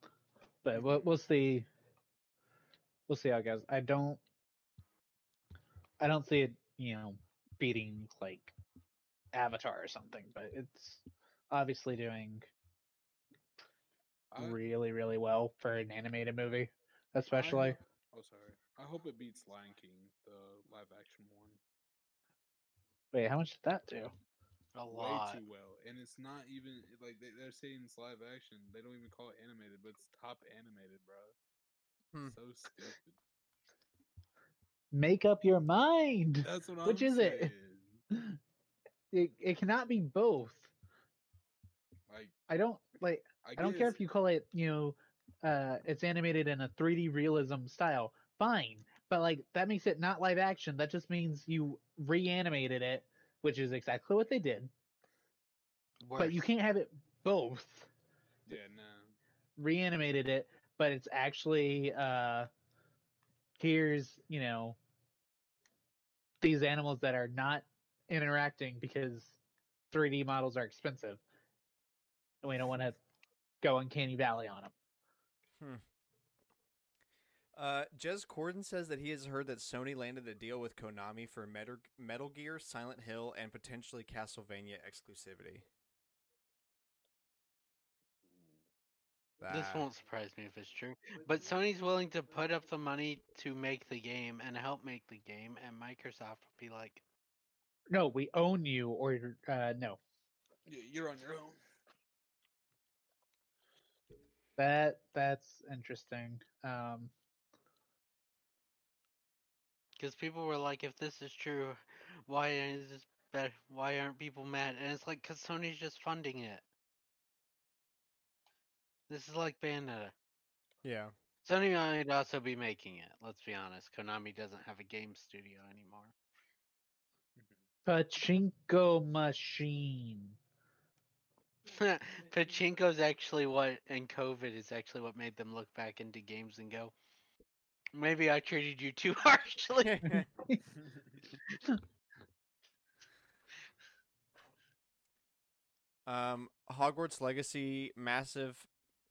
But we'll, we'll see. We'll see how it goes. I don't. I don't see it, you know, beating like Avatar or something. But it's obviously doing I, really, really well for an animated movie, especially. ho- oh, sorry. I hope it beats Lion King, the live action one. Wait, how much did that do? A lot. way lot. too well, and it's not even like they, they're saying it's live action. They don't even call it animated, but it's top animated, bro. Hmm. So stupid. Make up your mind. That's what Which I'm is it? saying. It it cannot be both. Like I don't like. I, I don't care if you call it, you know, uh, it's animated in a 3D realism style. Fine, but like that makes it not live action. That just means you reanimated it, which is exactly what they did. But you can't have it both. Yeah, no. Reanimated it, but it's actually uh, here's you know these animals that are not interacting because 3D models are expensive, and we don't want to go uncanny valley on them. Uh, Jez Corden says that he has heard that Sony landed a deal with Konami for Metal Gear, Silent Hill, and potentially Castlevania exclusivity. This won't surprise me if it's true. But Sony's willing to put up the money to make the game and help make the game, and Microsoft will be like, No, we own you, or uh, no. You're on your own. That that's interesting. Um, because people were like, if this is true, why is this better? Why aren't people mad? And it's like, because Sony's just funding it. This is like Bayonetta. Yeah. Sony might also be making it. Let's be honest. Konami doesn't have a game studio anymore. Pachinko machine. Pachinko's actually what, and COVID is actually what made them look back into games and go, maybe I treated you too harshly. um, Hogwarts Legacy massive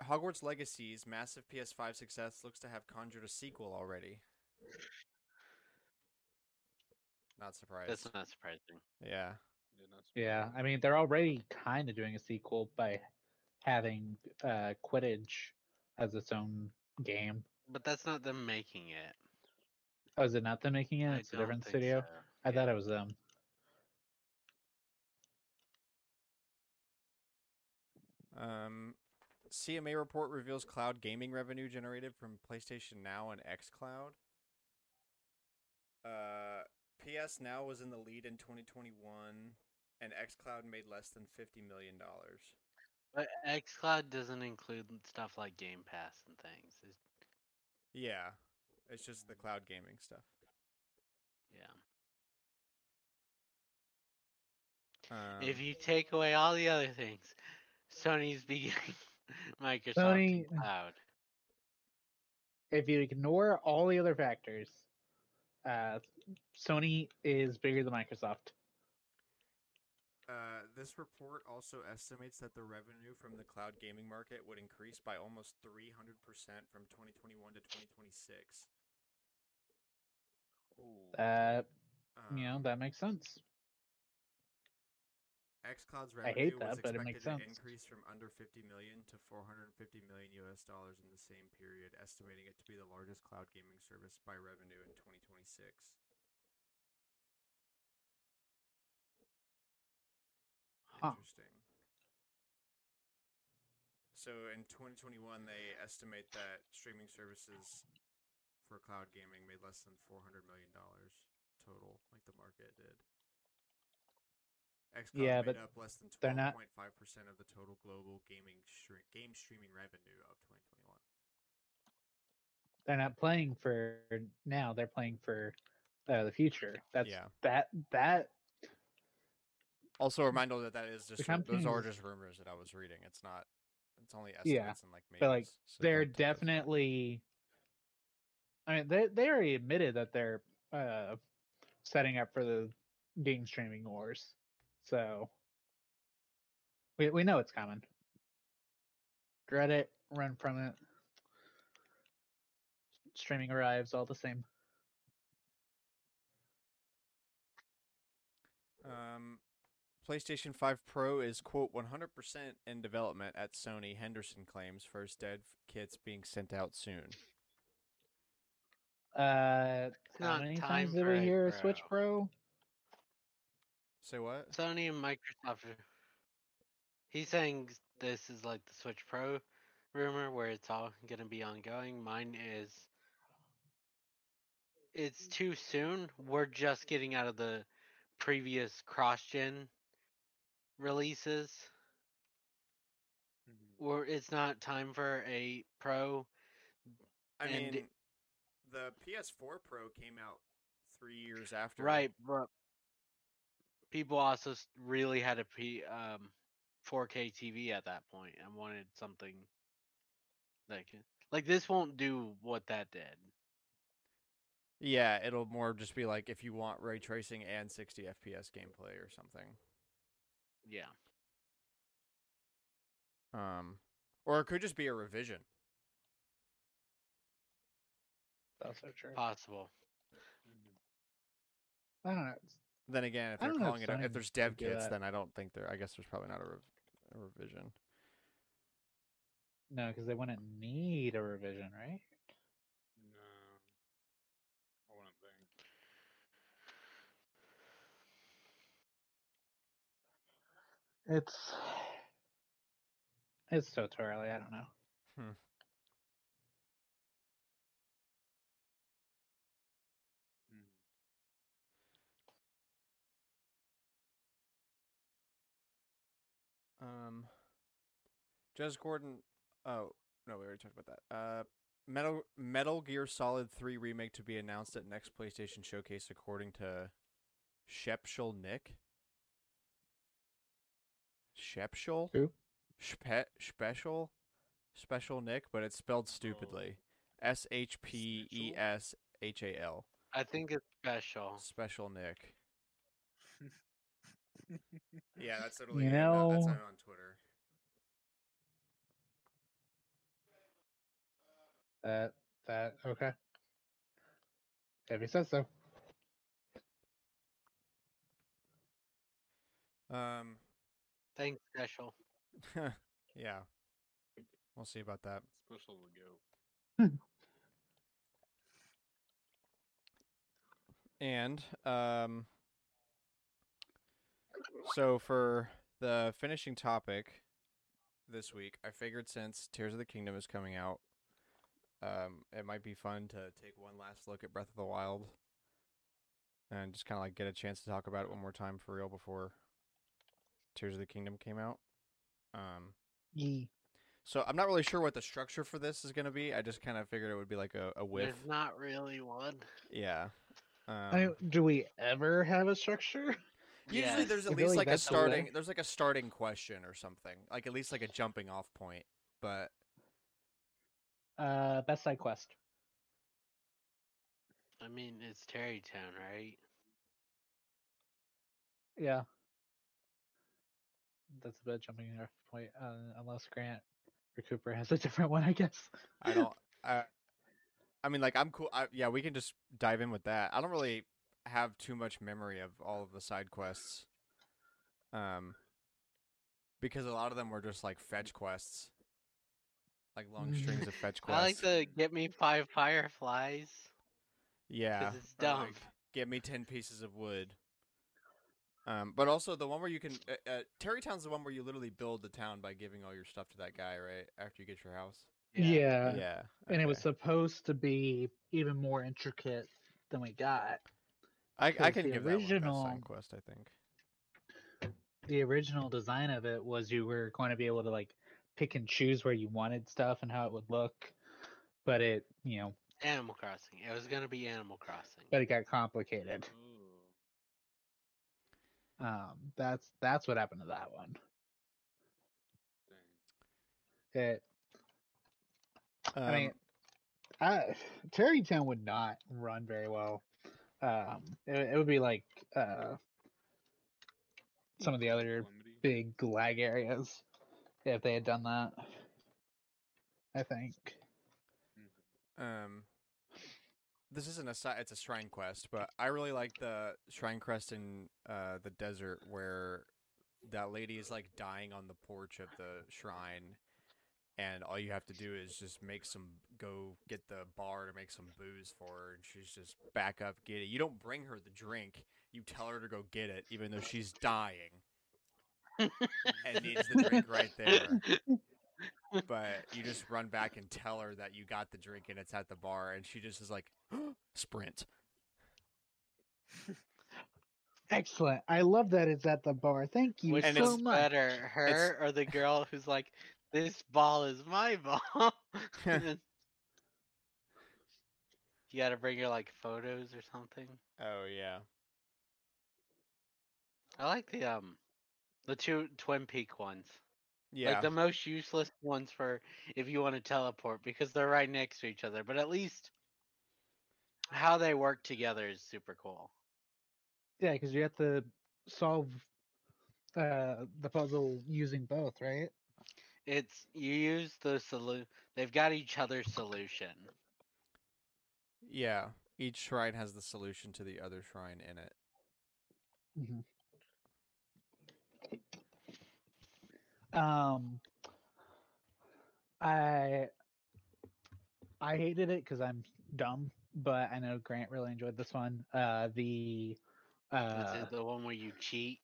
Hogwarts Legacy's massive PS5 success looks to have conjured a sequel already. Not surprised. That's not surprising. Yeah. Yeah, not Yeah, surprising. I mean they're already kind of doing a sequel by having uh, Quidditch as its own game. But that's not them making it. Oh, is it not them making it? I It's a different studio. so. I thought it was them. Um, CMA report reveals cloud gaming revenue generated from PlayStation Now and xCloud. Uh, PS Now was in the lead in 2021, and xCloud made less than 50 million dollars. But xCloud doesn't include stuff like Game Pass and things. It's, Yeah, it's just the cloud gaming stuff. yeah. Um, if you take away all the other things, Sony's beginning Microsoft Sony- Cloud. If you ignore all the other factors, uh, Sony is bigger than Microsoft. Uh, this report also estimates that the revenue from the cloud gaming market would increase by almost 300% from 2021 to 2026. Oh, Uh, you know Um, that makes sense. xCloud's I revenue hate was that, but it expected makes to sense. increase from under 50 million to 450 million US dollars in the same period, estimating it to be the largest cloud gaming service by revenue in 2026. Huh. Interesting. So in 2021, they estimate that streaming services for cloud gaming made less than 400 million dollars total, like the market did. Yeah, made but up less than they're not- 12.5 percent of the total global gaming stre- game streaming revenue of 2021. They're not playing for now. They're playing for uh, the future. That's Yeah. that that Also, a reminder that that is just those are just rumors that I was reading. It's not. It's only Yeah, estimates and like maybes. but, like, so they're don't take those. definitely. I mean, they they already admitted that they're uh, setting up for the game streaming wars, so we we know it's coming. Dread it, run from it. Streaming arrives all the same. Um, PlayStation 5 Pro is quote 100% in development at Sony. Henderson claims first dev kits being sent out soon. Uh, It's how many time times did for we hear a Switch Pro. Say what? Sony and Microsoft. He's saying this is like the Switch Pro rumor where it's all going to be ongoing. Mine is it's too soon. We're just getting out of the previous cross gen releases. Mm-hmm. Or it's not time for a Pro. I And- mean, the PS4 Pro came out three years after. Right, but people also really had a P, um, 4K TV at that point and wanted something like like this won't do what that did. Yeah, it'll more just be like if you want ray tracing and 60 FPS gameplay or something. Yeah. Um, or it could just be a revision. That's so true. Possible. I don't know. It's- Then again, if I they're don't know if calling it, if Sony there's would dev do kits, that. then I don't think there. I guess there's probably not a, rev- a revision. No, because they wouldn't need a revision, right? No, I wouldn't think. It's it's so too early. I don't know. Mhm. Um, Jez Corden. Oh no, we already talked about that. Uh, Metal Metal Gear Solid 3 remake to be announced at next PlayStation Showcase, according to Shpeshal Nick. Shpeshal? Who? Spe- special? Special Nick, but it's spelled stupidly. S H P E S H A L. I think it's special. Special Nick. Yeah, that's literally You him. That- that's know- on Twitter. That that okay. If he says so. Um, Thanks, special. yeah. We'll see about that. Special to go. And um so for the finishing topic this week, I figured since Tears of the Kingdom is coming out, um it might be fun to take one last look at Breath of the Wild and just kind of like get a chance to talk about it one more time for real before Tears of the Kingdom came out. Um Ye. so I'm not really sure what the structure for this is going to be. I just kind of figured it would be like a, a whiff. There's not really one. Yeah. Um, I do we ever have a structure? Usually Yes. there's at feel least like like a that's the starting there's like a starting question or something. Like at least like a jumping off point. But Uh, best side quest. I mean, it's Tarrey Town, right? Yeah. That's a bit jumping off point, uh, unless Grant or Cooper has a different one, I guess. I don't I I mean like I'm cool I, yeah, we can just dive in with that. I don't really have too much memory of all of the side quests. Um because a lot of them were just like fetch quests. Like long Mm. strings of fetch quests. I like quests. the get me five fireflies. yeah. it's dumb. like, Get me 10 pieces of wood. Um, but also the one where you can uh, uh, Tarrey Town's the one where you literally build the town by giving all your stuff to that guy, right? After you get your house. Yeah. yeah. And it was supposed to be even more intricate than we got. I, I 'cause can the give that one best original- quest, I think. The original design of it was you were going to be able to like pick and choose where you wanted stuff and how it would look. But it, you know, Animal Crossing. It was gonna be Animal Crossing. but it got complicated. Oh, Um, that's that's what happened to that one. dang. It, Um, I mean, I, Tarrey Town would not run very well. Um, it, it would be like uh, some of the other Calamity. big lag areas if they had done that. I think. um, this isn't a it's a shrine quest, but I really like the shrine quest in uh the desert where that lady is like dying on the porch of the shrine. And all you have to do is just make some, go get the bar to make some booze for her, and she's just back up, get it. You don't bring her the drink, you tell her to go get it, even though she's dying and needs the drink right there. but you just run back and tell her that you got the drink and it's at the bar, and she just is like, sprint. Excellent. I love that it's at the bar. Thank you Which And so is much. better, her or the girl who's like, "This ball is my ball." You got to bring your like photos or something. Oh yeah, I like the um, the two Twin Peak ones. yeah, Like the most useless ones for if you want to teleport because they're right next to each other. But at least how they work together is super cool. Yeah, because you have to solve uh, the puzzle using both, right? It's you use the solution. They've got each other's solution. yeah. Each shrine has the solution to the other shrine in it. Um, I I hated it because I'm dumb, but I know Grant really enjoyed this one. Uh, the Is uh, it the one where you cheat?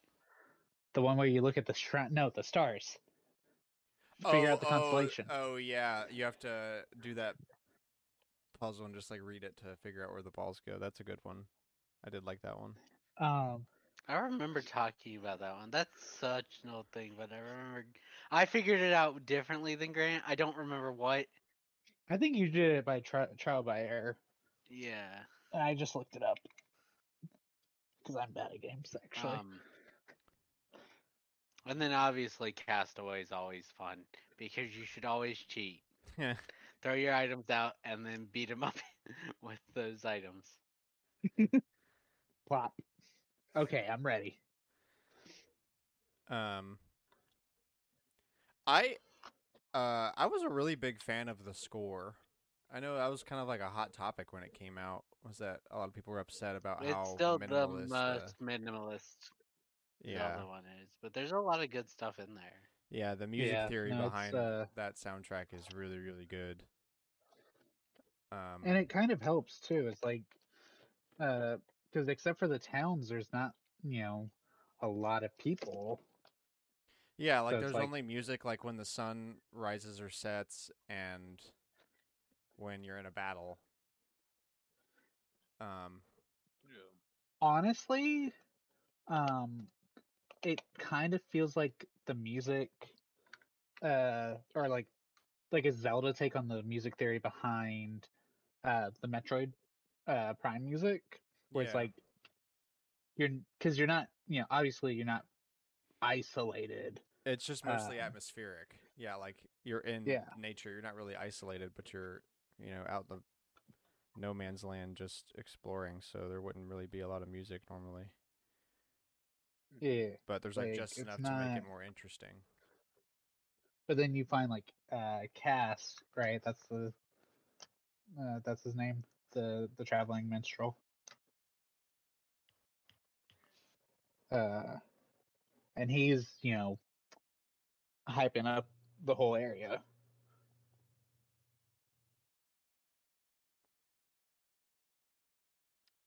the one where you look at the shrine, no, the stars. Figure out the constellation. Oh yeah, you have to do that puzzle and just like read it to figure out where the balls go. That's a good one. I did like that one. Um, I remember talking about that one. That's such an old thing, but I remember I figured it out differently than Grant. I don't remember what. I think you did it by tri- trial by error. Yeah. And I just looked it up because I'm bad at games actually. Um, and then obviously Castaway is always fun because you should always cheat. Yeah. Throw your items out and then beat them up with those items. Plop. Okay, I'm ready. Um, I, uh, I was a really big fan of the score. I know that was kind of like a hot topic when it came out. Was that a lot of people were upset about It's how still the minimalist? uh, most minimalist yeah, Zelda one is, but there's a lot of good stuff in there. yeah. The music Yeah, theory no, behind uh, that soundtrack is really, really good. Um, And it kind of helps too. It's like, uh, because except for the towns, there's not, you know, a lot of people. Yeah, like So there's like- only music like when the sun rises or sets and when you're in a battle. Um Yeah. Honestly, um, it kind of feels like the music, uh, or like, like a Zelda take on the music theory behind, uh, the Metroid, uh, Prime music, where it's like, you're because you're not, you know, obviously you're not isolated. it's just mostly uh, atmospheric. Yeah, like you're in Yeah. nature. You're not really isolated, but you're, you know, out the no man's land just exploring, so there wouldn't really be a lot of music normally. Yeah. But there's like, Like, just enough to make it more interesting. But then you find like uh Kass, right? That's the uh, that's his name, the the traveling minstrel. Uh, and he's you know hyping up the whole area.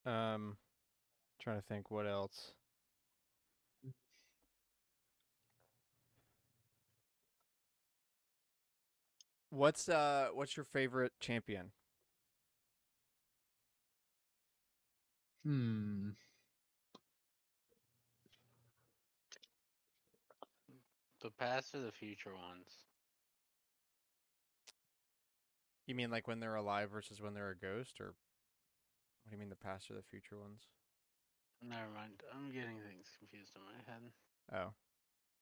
Um trying to think what else. What's uh what's your favorite champion? Hmm. The past or the future ones. You mean like when they're alive versus when they're a ghost or what do you mean the past or the future ones? Never mind. I'm getting things confused in my head.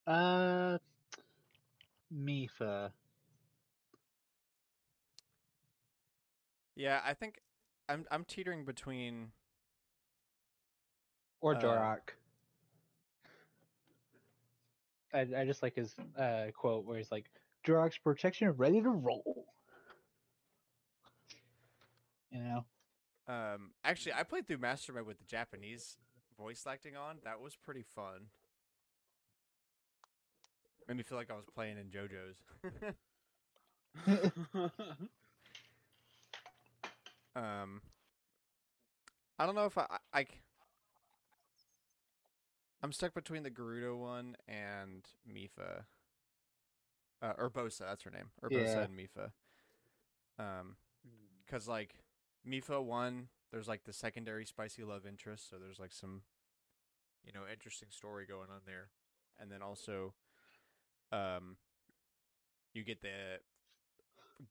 Oh. Uh, Mipha. Yeah, I think I'm I'm teetering between or Uh, I I just like his uh quote where he's like, "Daruk's protection ready to roll." You know, um actually I played through Master Mode with the Japanese voice acting on. That was pretty fun. Made me feel like I was playing in JoJo's. um I don't know if I, I, I'm stuck between the Gerudo one and Mipha. Uh, Urbosa, that's her name. Urbosa Yeah. and Mipha. Um, because like Mipha one, there's like the secondary spicy love interest, so there's like some, you know, interesting story going on there, and then also, um, you get the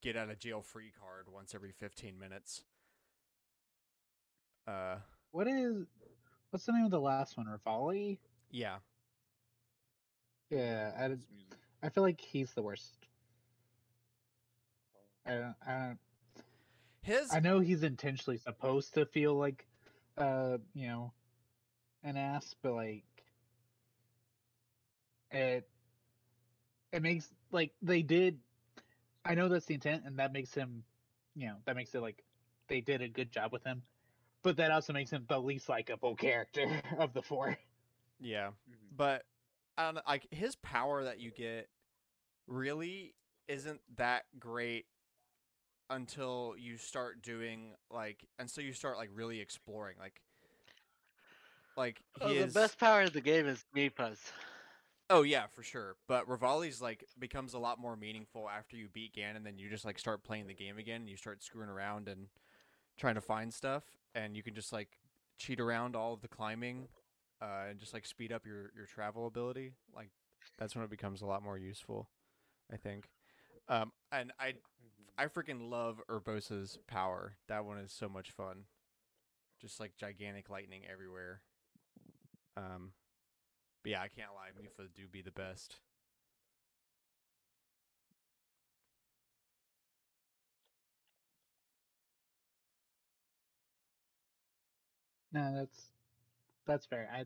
get out of jail free card once every 15 minutes. Uh, what is what's the name of the last one? Revali. yeah, Yeah, I, It's. I feel like he's the worst. I don't, I don't his I know he's intentionally supposed to feel like, uh, you know, an ass, but like, it it makes like they did. I know that's the intent, and that makes him, you know, that makes it like they did a good job with him, but that also makes him the least likable character of the four. yeah, Mhm. but I don't know, like his power that you get really isn't that great until you start doing like until you start like really exploring like like he Oh, the is best power of the game is Mipha's. oh yeah for sure but Revali's like becomes a lot more meaningful after you beat Ganon then you just like start playing the game again and you start screwing around and trying to find stuff and you can just like cheat around all of the climbing uh, and just like speed up your your travel ability like that's when it becomes a lot more useful i think um and i I freaking love Urbosa's power. That one is so much fun. Just like gigantic lightning everywhere. Um, but yeah, I can't lie. Mipha do be the best. No, that's that's fair. I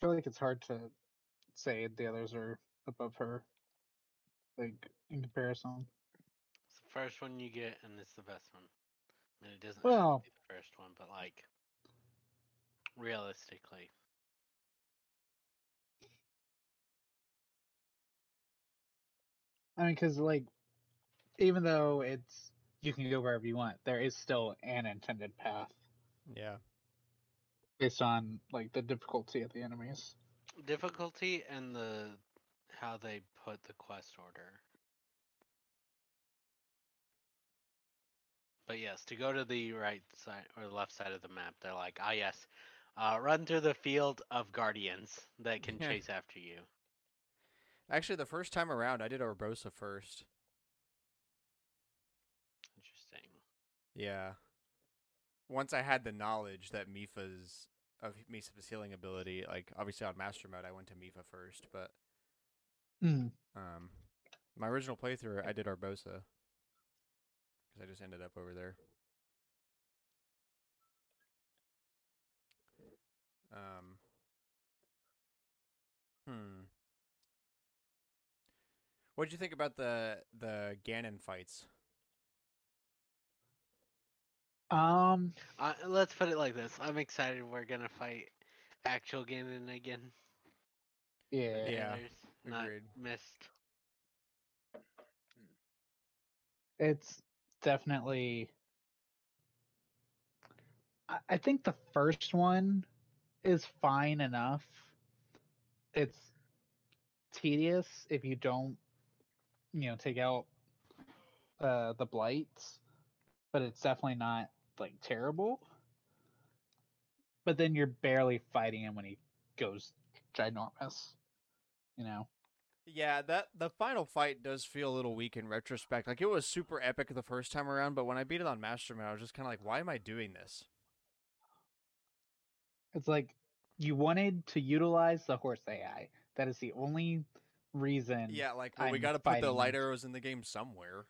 feel like it's hard to say the others are above her, like in comparison. It's the first one you get, and it's the best one. I mean, it doesn't have Well- to be the first one, but like realistically, I mean, because like, even though it's you can go wherever you want, there is still an intended path Yeah. based on like the difficulty of the enemies. difficulty and the how they put the quest order. But yes, to go to the right side or the left side of the map, they're like, ah, yes, uh, run through the field of guardians that can Yeah. chase after you. Actually, the first time around, I did Urbosa first. Interesting. Yeah. Once I had the knowledge that Mipha's of Mipha's healing ability, like obviously on Master Mode, I went to Mipha first, but Mm. um, my original playthrough, I did Urbosa because I just ended up over there. Um. Hmm. What'd you think about the the Ganon fights? Um, Uh, let's put it like this: I'm excited we're gonna fight actual Ganon again. yeah, Yeah, not agreed. missed. it's definitely. I, I think the first one is fine enough. It's tedious if you don't, you know, take out uh, the blights, but it's definitely not like terrible. But then you're barely fighting him when he goes ginormous, you know. Yeah, that the final fight does feel a little weak in retrospect. Like it was super epic the first time around, but when I beat it on Master Mode, I was just kind of like, "Why am I doing this?" It's like you wanted to utilize the horse AI. That is the only reason. Yeah, like well, we got to put the light arrows in the game somewhere.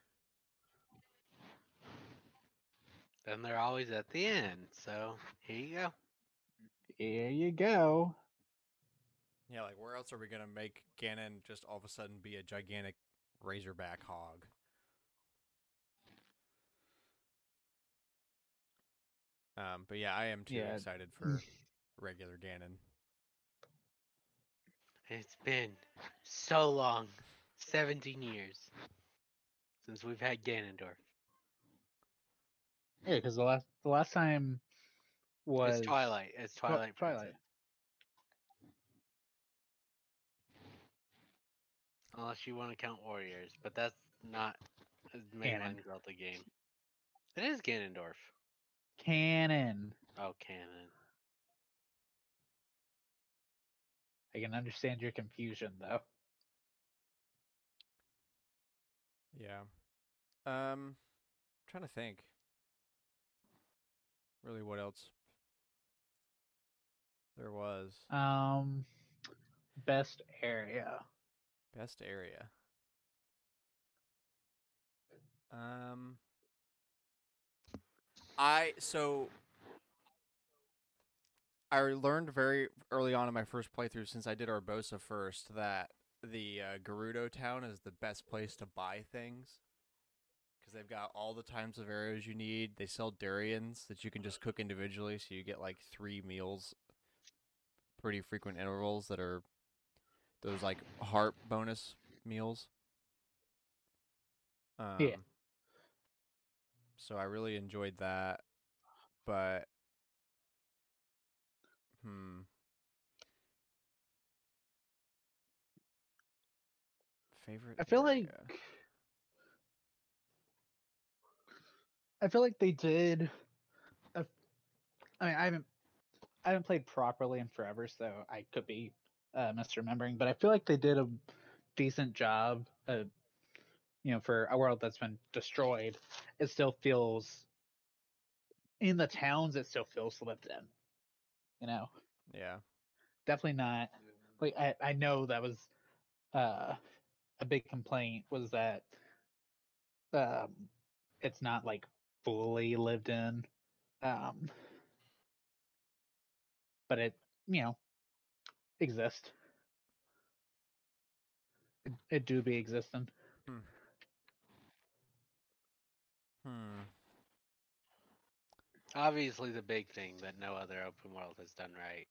Then they're always at the end. So here you go. Here you go. Yeah, like where else are we gonna make Ganon just all of a sudden be a gigantic Razorback hog? Um, but yeah, I am too Yeah. excited for regular Ganon. It's been so long 17 years since we've had Ganondorf. Yeah, because the last the last time was It's Twilight. It's Twi- Twilight. Twilight. Unless you want to count Warriors, but that's not a mainline Ganon. Zelda game. It is Ganondorf. canon. Oh, canon. I can understand your confusion though. Yeah. Um, I'm trying to think. Really, what else? There was Um, best area. best area. Um, I so I learned very early on in my first playthrough, since I did Urbosa first, that the uh, Gerudo town is the best place to buy things they've got all the types of arrows you need. They sell durians that you can just cook individually, so you get like three meals, pretty frequent intervals that are those like heart bonus meals. Um, So I really enjoyed that, but hmm. Favorite. I feel like area? I feel like they did. A, I mean, I haven't I haven't played properly in forever, so I could be uh, misremembering. But I feel like they did a decent job of, you know, for a world that's been destroyed, it still feels in the towns. It still feels lived in. You know, Yeah. definitely not like I, I know that was uh a big complaint was that um it's not like fully lived in um but it you know exist it, it do be existing Hmm. Obviously, the big thing that no other open world has done right.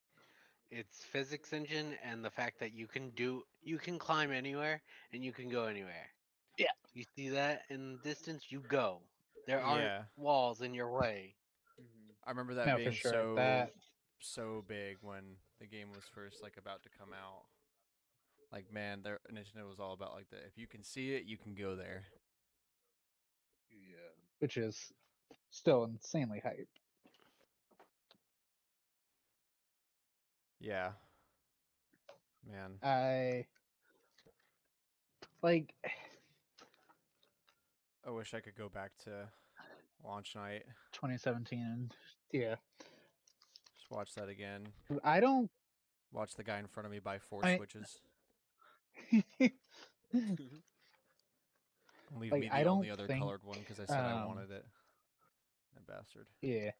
It's physics engine and the fact that you can do you can climb anywhere and you can go anywhere. Yeah. You see that in the distance, you go. There aren't Yeah. walls in your way. Mhm. I remember that no being sure so that so big when the game was first like about to come out. Like man, their Nintendo was all about like that. if you can see it, you can go there. Yeah. which is still insanely hype Yeah. Man. i like I wish I could go back to launch night. 2017 and yeah Just watch that again. i don't Watch the guy in front of me buy four I- switches. Leave like, me I the only don't other think, colored one because I said I um, wanted it. That bastard. Yeah.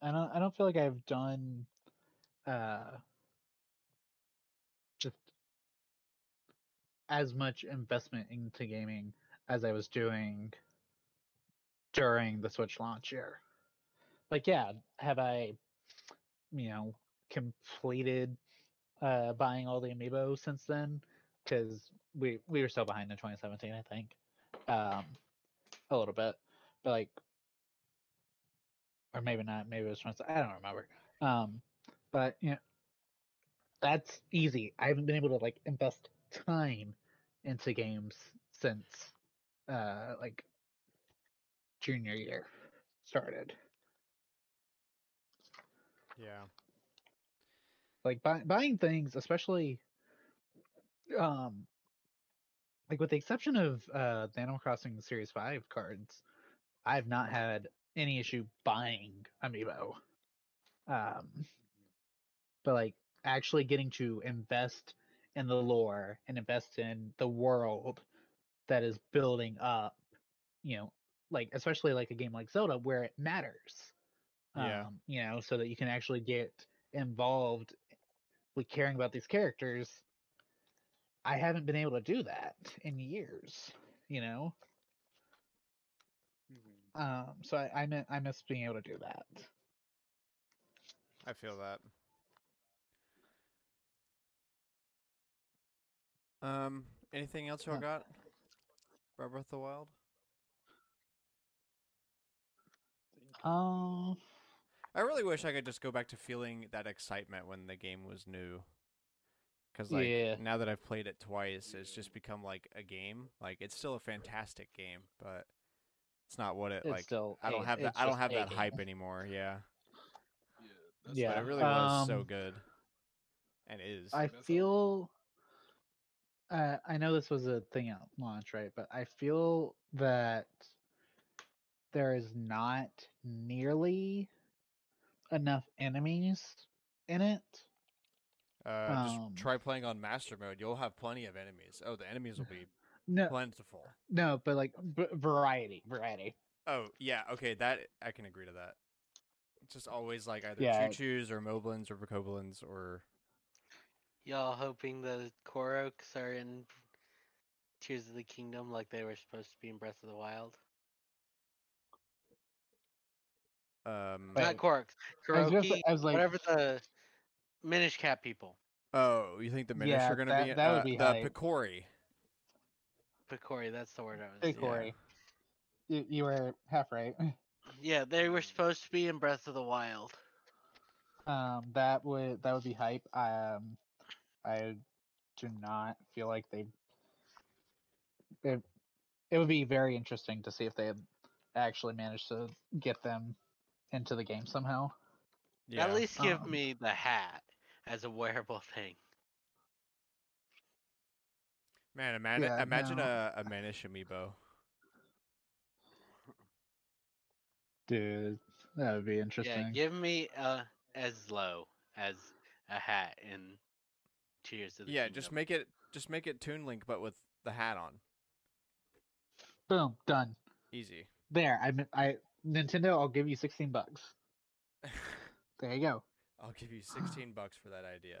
I don't I don't feel like I've done uh just as much investment into gaming as I was doing during the Switch launch year. Like yeah, have I you know completed uh buying all the amiibo since then cuz we we were still behind in 2017 I think. Um a little bit, but like, or maybe not. Maybe it was 20. I don't remember. Um, but you know, that's easy. I haven't been able to like invest time into games since uh like junior year started. Yeah. Like buy, buying things, especially um like with the exception of uh the Animal Crossing Series 5 cards, I've not had any issue buying amiibo. Um but like actually getting to invest in the lore and invest in the world that is building up, you know, like especially like a game like Zelda where it matters. Yeah. Um, you know, so that you can actually get involved with caring about these characters. I haven't been able to do that in years, you know. Mhm. Um, so I I, I miss being able to do that. I feel that. Um, anything else y'all Huh. got? About Breath of the Wild? Um, I really wish I could just go back to feeling that excitement when the game was new. Cause like Yeah. now that I've played it twice, it's just become like a game. Like it's still a fantastic game, but it's not what it it's like. still I don't a- have that. I don't have a that hype anymore. Yeah, Yeah. That's Yeah, but it really was so um, good, and is. I That's all. feel. Uh, I know this was a thing at launch, right? But I feel that there is not nearly enough enemies in it. uh, just um, try playing on master mode. You'll have plenty of enemies. Oh, the enemies will be No, plentiful. no, but like b- variety, variety. Oh yeah, okay, that I can agree to that. It's just always like either Yeah. choo choos or moblins or Bokoblins or Y'all hoping the Koroks are in Tears of the Kingdom like they were supposed to be in Breath of the Wild? um. Wait, Not Koroks. I was, just, Kuroki, I was like, whatever the Minish Cap people. Oh, you think the Minish Yeah, are gonna that- be that would uh, be the hype. Picori? Picori, that's the word I was Hey, thinking. Corey. you, you were half right. Yeah, they were supposed to be in Breath of the Wild. Um, that would that would be hype. Um, I do not feel like they. It, it would be very interesting to see if they had actually managed to get them into the game somehow. Yeah. At least give um, me the hat as a wearable thing. Man, imagine Yeah, imagine no. a, a Minish amiibo. Dude, that would be interesting. Yeah, interesting. give me a as low as a hat in Tears of the Yeah, Kingdom. just make it just make it Toon Link, but with the hat on. Boom, done. Easy. There, I I Nintendo. I'll give you sixteen bucks. There you go. I'll give you sixteen bucks for that idea.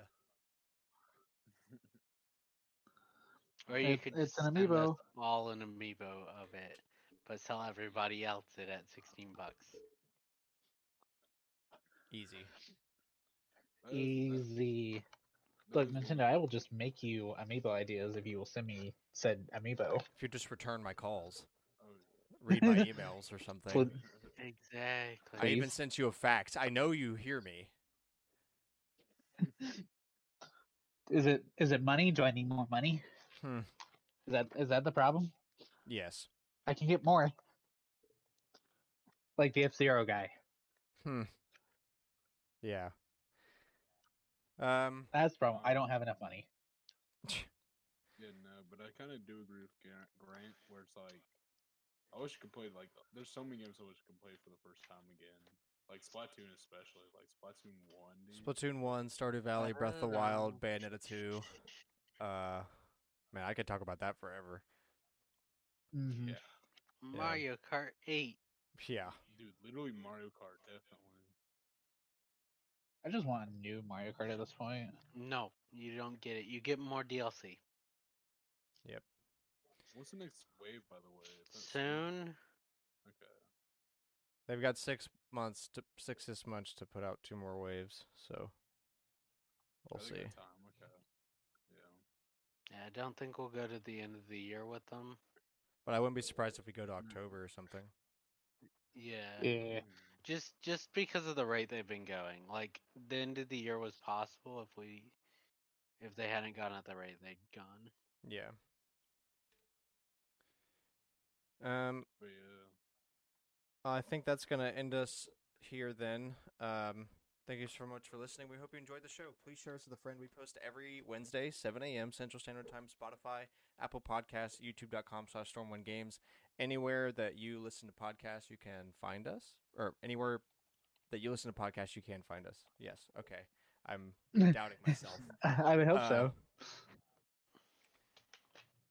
Or you It- could it's just an send us amiibo. all an amiibo of it, but sell everybody else it at sixteen bucks. Easy. That is- that- Easy. That Look, is really Nintendo, I will just make you amiibo ideas if you will send me said amiibo. If you just return my calls, Oh, read my emails or something. Well, Exactly. I even sent you a fax. I know you hear me. Is it is it money? Do I need more money? Hmm. Is that is that the problem? Yes. I can get more. Like the F Zero guy. Hmm. Yeah. Um. That's the problem. I don't have enough money. Yeah, no, but I kind of do agree with Gra- Grant, where it's like, I wish you could play like. There's so many games I wish you could play for the first time again, like Splatoon especially, like Splatoon One. Dude. Splatoon one, Stardew Valley, Breath of the Wild, Bayonetta two. Uh, man, I could talk about that forever. Mhm. Yeah, Mario Kart 8. Yeah. dude, literally Mario Kart, definitely. I just want a new Mario Kart at this point. No, you don't get it. You get more DLC. Yep. What's the next wave, by the way? Is Soon. Okay. They've got six months to six this months to put out two more waves, so we'll see. Time. Okay. Yeah. Yeah, I don't think we'll go to the end of the year with them. But I wouldn't be surprised if we go to hmm. October or something. Yeah. Yeah. Hmm. Just just because of the rate they've been going. Like the end of the year was possible if we if they hadn't gone at the rate they'd gone. Yeah. Um, yeah. I think that's gonna end us here then. Um, thank you so much for listening. We hope you enjoyed the show. Please share us with a friend. We post every Wednesday, 7 a.m. Central Standard Time, Spotify, Apple Podcasts, YouTube.com slash Storm One Games. Anywhere that you listen to podcasts, you can find us. Or anywhere that you listen to podcasts, you can find us. Yes. Okay. I'm doubting myself. I would hope so.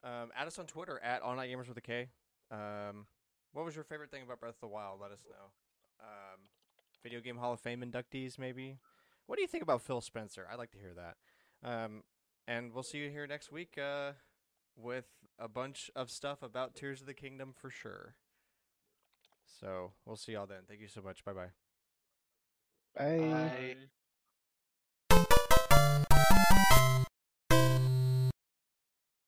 Um, add us on Twitter at All Night Gamers with a K. Um, what was your favorite thing about Breath of the Wild? Let us know. Um, Video Game Hall of Fame inductees, maybe. What do you think about Phil Spencer? I'd like to hear that. Um, and we'll see you here next week uh, with a bunch of stuff about Tears of the Kingdom for sure. So we'll see y'all then. Thank you so much. Bye bye. Bye. Bye. Bye.